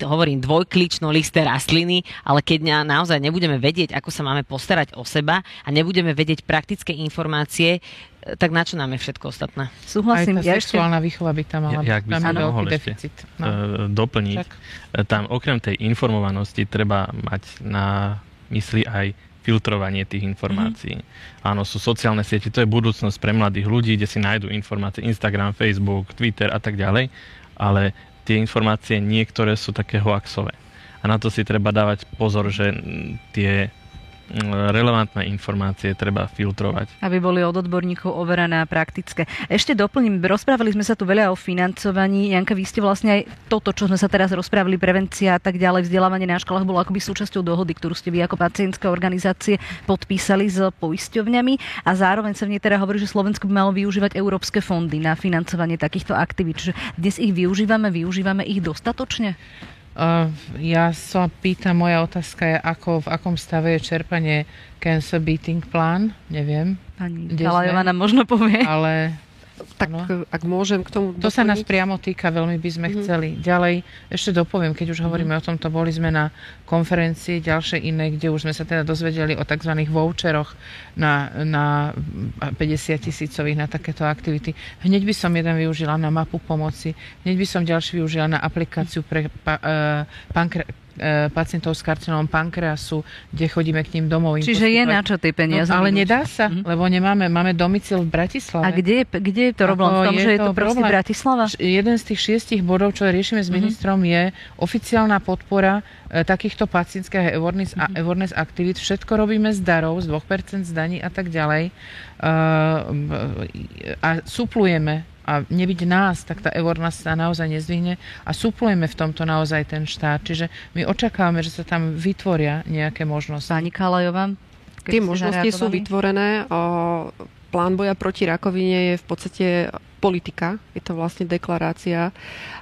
hovorím dvojklično listé rastliny, ale keď naozaj nebudeme vedieť, ako sa máme postarať o seba a nebudeme vedieť praktické informácie, eh, tak na čo nám je všetko ostatné? Súhlasím. Aj tá ja sexuálna ešte... výchova by tam mala ja, by tam mohol deficit. No. doplniť. Však. Tam okrem tej informovanosti treba mať na mysli aj filtrovanie tých informácií. Mm-hmm. Áno, sú sociálne siete, to je budúcnosť pre mladých ľudí, kde si nájdú informácie Instagram, Facebook, Twitter a tak ďalej, ale tie informácie niektoré sú také hoaxové. A na to si treba dávať pozor, že tie relevantné informácie treba filtrovať. Aby boli od odborníkov overené a praktické. Ešte doplním, rozprávali sme sa tu veľa o financovaní. Janka, vy ste vlastne aj toto, čo sme sa teraz rozprávali, prevencia a tak ďalej, vzdelávanie na školách bolo akoby súčasťou dohody, ktorú ste vy ako pacientské organizácie podpísali s poisťovňami a zároveň sa v nej teda hovorí, že Slovensko by malo využívať európske fondy na financovanie takýchto aktivít. Čiže dnes ich využívame, využívame ich dostatočne? Ja sa pýtam, moja otázka je, ako, v akom stave je čerpanie Cancer Beating Plan, neviem. Pani Kalajová nám možno povie. Ale tak ano. ak môžem k tomu To doplniť. sa nás priamo týka, veľmi by sme mm-hmm. chceli. Ďalej, ešte dopoviem, keď už hovoríme mm-hmm. o tomto, boli sme na konferencii ďalšie iné, kde už sme sa teda dozvedeli o tzv. voucheroch na, na 50 tisícových na takéto aktivity. Hneď by som jeden využila na mapu pomoci, hneď by som ďalší využila na aplikáciu pre pa, uh, pankre, E, pacientov s karcinomom pankreasu, kde chodíme k ním domov. Čiže je na čo tie peniaze? No, ale nedá sa, mm-hmm. lebo nemáme, máme domicil v Bratislave. A kde, kde je to problém? V tom, je že je to, to proste Bratislava? Jeden z tých šiestich bodov, čo riešime s mhm. ministrom, mm-hmm. je oficiálna podpora e, takýchto pacientských awareness, mm-hmm. awareness aktivít. Všetko robíme z darov, z 2% z daní a tak ďalej. Uh, a suplujeme a nebyť nás, tak tá evornosť sa naozaj nezdvihne a suplujeme v tomto naozaj ten štát. Čiže my očakávame, že sa tam vytvoria nejaké možnosti. Pani Kalajová? Tie možnosti sú vytvorené. Plán boja proti rakovine je v podstate politika, je to vlastne deklarácia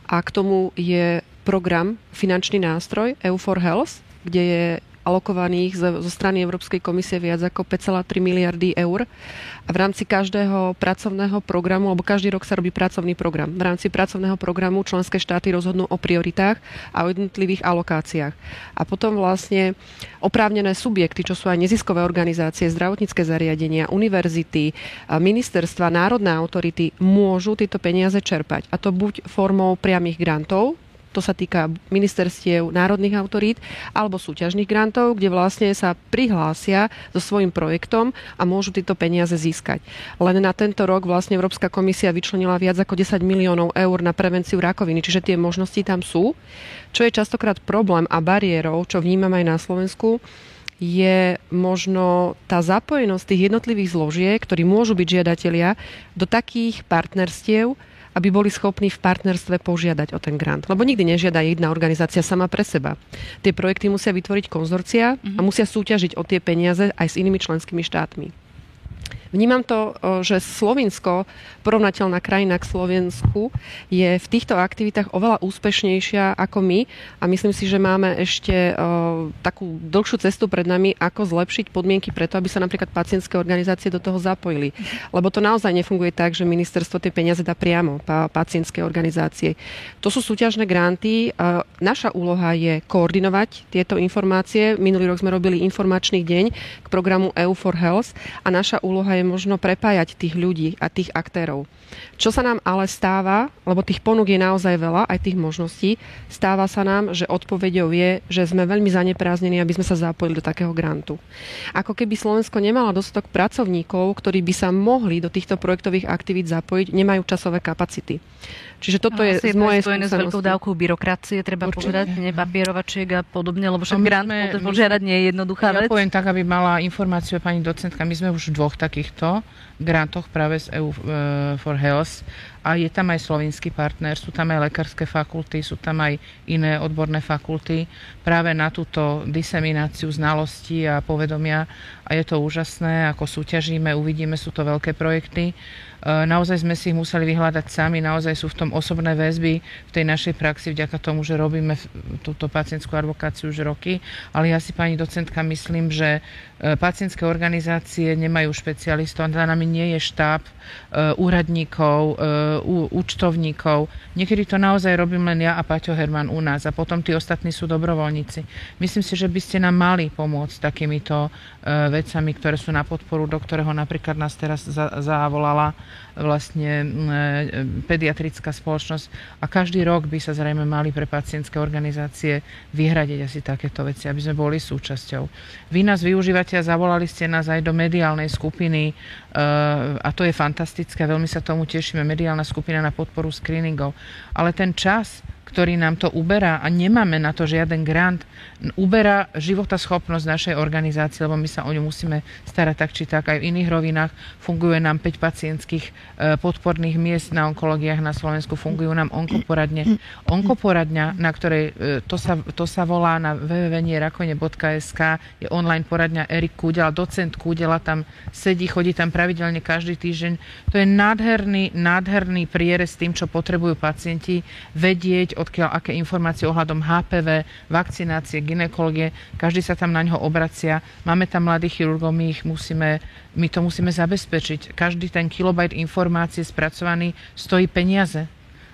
a k tomu je program, finančný nástroj EU for Health, kde je alokovaných zo strany Európskej komisie viac ako 5,3 miliardy eur. A v rámci každého pracovného programu, alebo každý rok sa robí pracovný program. V rámci pracovného programu členské štáty rozhodnú o prioritách a o jednotlivých alokáciách. A potom vlastne oprávnené subjekty, čo sú aj neziskové organizácie, zdravotnícke zariadenia, univerzity, ministerstva, národné autority, môžu tieto peniaze čerpať. A to buď formou priamých grantov, to sa týka ministerstiev národných autorít alebo súťažných grantov, kde vlastne sa prihlásia so svojím projektom a môžu tieto peniaze získať. Len na tento rok vlastne Európska komisia vyčlenila viac ako 10 miliónov eur na prevenciu rakoviny, čiže tie možnosti tam sú. Čo je častokrát problém a bariérou, čo vnímam aj na Slovensku, je možno tá zapojenosť tých jednotlivých zložiek, ktorí môžu byť žiadatelia, do takých partnerstiev, aby boli schopní v partnerstve požiadať o ten grant. Lebo nikdy nežiada jedna organizácia sama pre seba. Tie projekty musia vytvoriť konzorcia a mhm. musia súťažiť o tie peniaze aj s inými členskými štátmi. Vnímam to, že Slovinsko, porovnateľná krajina k Slovensku, je v týchto aktivitách oveľa úspešnejšia ako my a myslím si, že máme ešte takú dlhšiu cestu pred nami, ako zlepšiť podmienky preto, aby sa napríklad pacientské organizácie do toho zapojili. Lebo to naozaj nefunguje tak, že ministerstvo tie peniaze dá priamo pacientské organizácie. To sú súťažné granty. Naša úloha je koordinovať tieto informácie. Minulý rok sme robili informačný deň k programu EU for Health a naša úloha je možno prepájať tých ľudí a tých aktérov. Čo sa nám ale stáva, lebo tých ponúk je naozaj veľa, aj tých možností, stáva sa nám, že odpovedou je, že sme veľmi zanepráznení, aby sme sa zapojili do takého grantu. Ako keby Slovensko nemalo dostatok pracovníkov, ktorí by sa mohli do týchto projektových aktivít zapojiť, nemajú časové kapacity. Čiže toto no, je z mojej spojené s veľkou dávkou byrokracie, treba Určite. povedať, nepapierovačiek a podobne, lebo však grant sme, požiadať nie je jednoduchá ja vec. Ja poviem tak, aby mala informáciu pani docentka. My sme už v dvoch takýchto grantoch práve z EU uh, for Health a je tam aj slovinský partner, sú tam aj lekárske fakulty, sú tam aj iné odborné fakulty práve na túto disemináciu znalostí a povedomia a je to úžasné, ako súťažíme, uvidíme, sú to veľké projekty. E, naozaj sme si ich museli vyhľadať sami, naozaj sú v tom osobné väzby v tej našej praxi vďaka tomu, že robíme túto pacientskú advokáciu už roky, ale ja si pani docentka myslím, že e, pacientské organizácie nemajú špecialistov, za nami nie je štáb e, úradníkov, účtovníkov. Niekedy to naozaj robím len ja a Paťo Herman u nás a potom tí ostatní sú dobrovoľníci. Myslím si, že by ste nám mali pomôcť takýmito vecami, ktoré sú na podporu, do ktorého napríklad nás teraz za- zavolala vlastne uh, pediatrická spoločnosť a každý rok by sa zrejme mali pre pacientské organizácie vyhradiť asi takéto veci, aby sme boli súčasťou. Vy nás využívate a zavolali ste nás aj do mediálnej skupiny uh, a to je fantastické, veľmi sa tomu tešíme, mediálna skupina na podporu screeningov. Ale ten čas, ktorý nám to uberá a nemáme na to žiaden grant, uberá životaschopnosť našej organizácie, lebo my sa o ňu musíme starať tak či tak aj v iných rovinách. Funguje nám 5 pacientských e, podporných miest na onkológiách na Slovensku, fungujú nám onkoporadne. Onkoporadňa, na ktorej e, to sa, to sa volá na www.rakovine.sk, je online poradňa Erik Kúdela, docent Kúdela tam sedí, chodí tam pravidelne každý týždeň. To je nádherný, nádherný prierez tým, čo potrebujú pacienti, vedieť, odkiaľ aké informácie ohľadom HPV, vakcinácie, ginekológie, každý sa tam na ňo obracia. Máme tam mladých chirurgov, my ich musíme, my to musíme zabezpečiť. Každý ten kilobajt informácie spracovaný stojí peniaze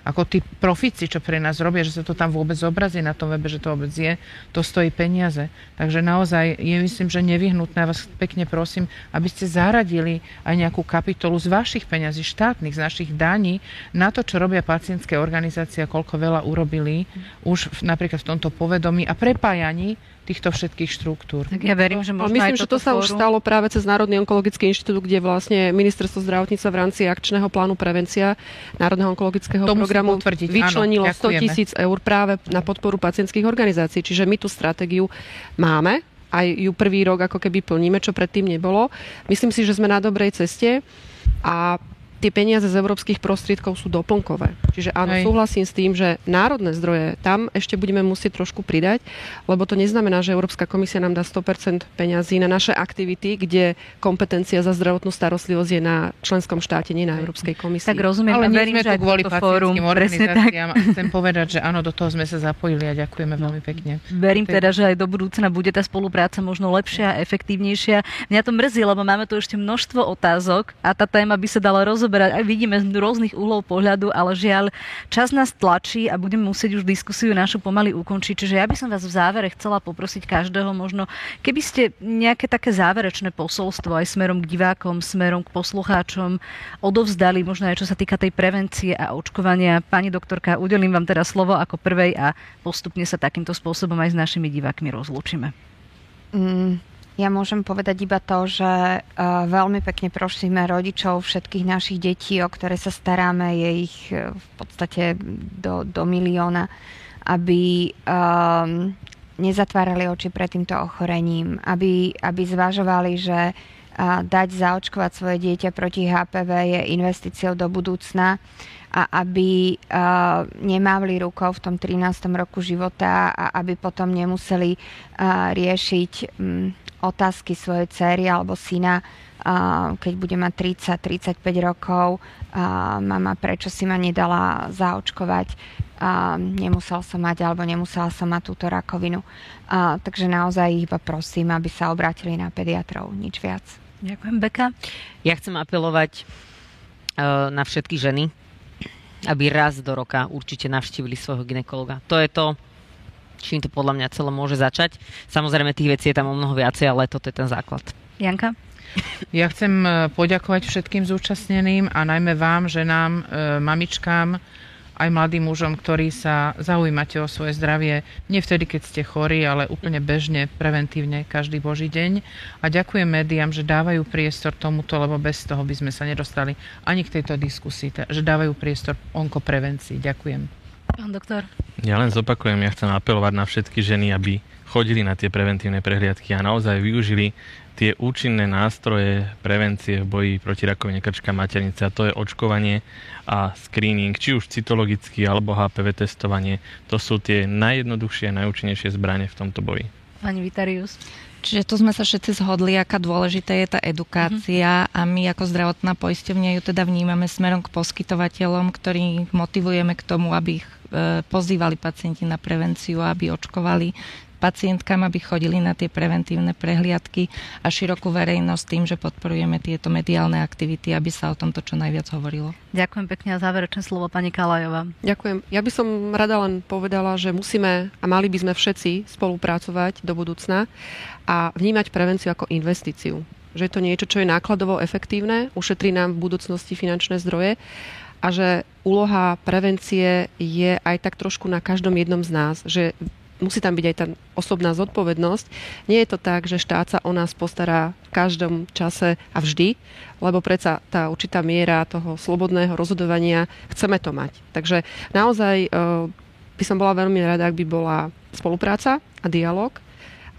ako tí profici, čo pre nás robia, že sa to tam vôbec zobrazí na tom webe, že to vôbec je, to stojí peniaze. Takže naozaj je myslím, že nevyhnutné, vás pekne prosím, aby ste zaradili aj nejakú kapitolu z vašich peňazí, štátnych, z našich daní, na to, čo robia pacientské organizácie a koľko veľa urobili už v, napríklad v tomto povedomí a prepájaní týchto všetkých štruktúr. Tak ja verím, že možno Myslím, aj že to sa fórum... už stalo práve cez Národný onkologický inštitút, kde vlastne ministerstvo zdravotníctva v rámci akčného plánu prevencia Národného onkologického to programu potvrdiť. vyčlenilo Áno, 100 tisíc eur práve na podporu pacientských organizácií. Čiže my tú stratégiu máme, aj ju prvý rok ako keby plníme, čo predtým nebolo. Myslím si, že sme na dobrej ceste a tie peniaze z európskych prostriedkov sú doplnkové. Čiže áno, Hej. súhlasím s tým, že národné zdroje tam ešte budeme musieť trošku pridať, lebo to neznamená, že Európska komisia nám dá 100% peňazí na naše aktivity, kde kompetencia za zdravotnú starostlivosť je na členskom štáte, nie na Európskej komisii. Tak rozumiem, Ale verím, že kvôli fórum, tak. organizáciám a <laughs> chcem povedať, že áno, do toho sme sa zapojili a ďakujeme veľmi pekne. Verím teda, že aj do budúcna bude tá spolupráca možno lepšia a efektívnejšia. Mňa to mrzí, lebo máme tu ešte množstvo otázok a tá téma by sa dala rozoberať. Aj vidíme z rôznych uhlov pohľadu, ale žiaľ, čas nás tlačí a budeme musieť už diskusiu našu pomaly ukončiť. Čiže ja by som vás v závere chcela poprosiť každého možno, keby ste nejaké také záverečné posolstvo aj smerom k divákom, smerom k poslucháčom odovzdali, možno aj čo sa týka tej prevencie a očkovania. Pani doktorka, udelím vám teraz slovo ako prvej a postupne sa takýmto spôsobom aj s našimi divákmi rozlúčime. Mm, ja môžem povedať iba to, že uh, veľmi pekne prosíme rodičov všetkých našich detí, o ktoré sa staráme, je ich uh, v podstate do, do milióna, aby um, nezatvárali oči pred týmto ochorením, aby, aby zvažovali, že uh, dať zaočkovať svoje dieťa proti HPV je investíciou do budúcna a aby uh, nemávli rukou v tom 13. roku života a aby potom nemuseli uh, riešiť um, otázky svojej cery alebo syna, keď bude mať 30-35 rokov. Mama, prečo si ma nedala zaočkovať? Nemusel som mať alebo nemusela som mať túto rakovinu. Takže naozaj ich iba prosím, aby sa obrátili na pediatrov, nič viac. Ďakujem, Beka. Ja chcem apelovať uh, na všetky ženy, aby raz do roka určite navštívili svojho ginekologa. To je to, čím to podľa mňa celé môže začať. Samozrejme, tých vecí je tam o mnoho viacej, ale toto je ten základ. Janka? Ja chcem e, poďakovať všetkým zúčastneným a najmä vám, ženám, e, mamičkám, aj mladým mužom, ktorí sa zaujímate o svoje zdravie, nie vtedy, keď ste chorí, ale úplne bežne, preventívne, každý boží deň. A ďakujem médiám, že dávajú priestor tomuto, lebo bez toho by sme sa nedostali ani k tejto diskusii, že dávajú priestor onkoprevencii. Ďakujem. Pán doktor? Ja len zopakujem, ja chcem apelovať na všetky ženy, aby chodili na tie preventívne prehliadky a naozaj využili tie účinné nástroje prevencie v boji proti rakovine krčka maternice a to je očkovanie a screening, či už cytologický alebo HPV testovanie. To sú tie najjednoduchšie a najúčinnejšie zbranie v tomto boji. Pani Vitarius? Čiže tu sme sa všetci zhodli, aká dôležitá je tá edukácia a my ako zdravotná poisťovňa ju teda vnímame smerom k poskytovateľom, ktorých motivujeme k tomu, aby ich pozývali pacienti na prevenciu, aby očkovali pacientkám, aby chodili na tie preventívne prehliadky a širokú verejnosť tým, že podporujeme tieto mediálne aktivity, aby sa o tomto čo najviac hovorilo. Ďakujem pekne a záverečné slovo pani Kalajová. Ďakujem. Ja by som rada len povedala, že musíme a mali by sme všetci spolupracovať do budúcna a vnímať prevenciu ako investíciu. Že je to niečo, čo je nákladovo efektívne, ušetrí nám v budúcnosti finančné zdroje a že úloha prevencie je aj tak trošku na každom jednom z nás, že musí tam byť aj tá osobná zodpovednosť. Nie je to tak, že štát sa o nás postará v každom čase a vždy, lebo predsa tá určitá miera toho slobodného rozhodovania chceme to mať. Takže naozaj e, by som bola veľmi rada, ak by bola spolupráca a dialog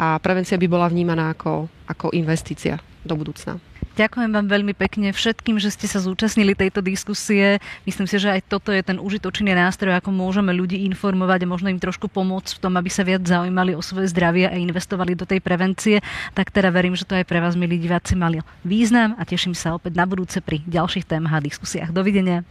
a prevencia by bola vnímaná ako, ako investícia do budúcna. Ďakujem vám veľmi pekne všetkým, že ste sa zúčastnili tejto diskusie. Myslím si, že aj toto je ten užitočný nástroj, ako môžeme ľudí informovať a možno im trošku pomôcť v tom, aby sa viac zaujímali o svoje zdravie a investovali do tej prevencie. Tak teda verím, že to aj pre vás, milí diváci, mali význam a teším sa opäť na budúce pri ďalších témach a diskusiách. Dovidenia.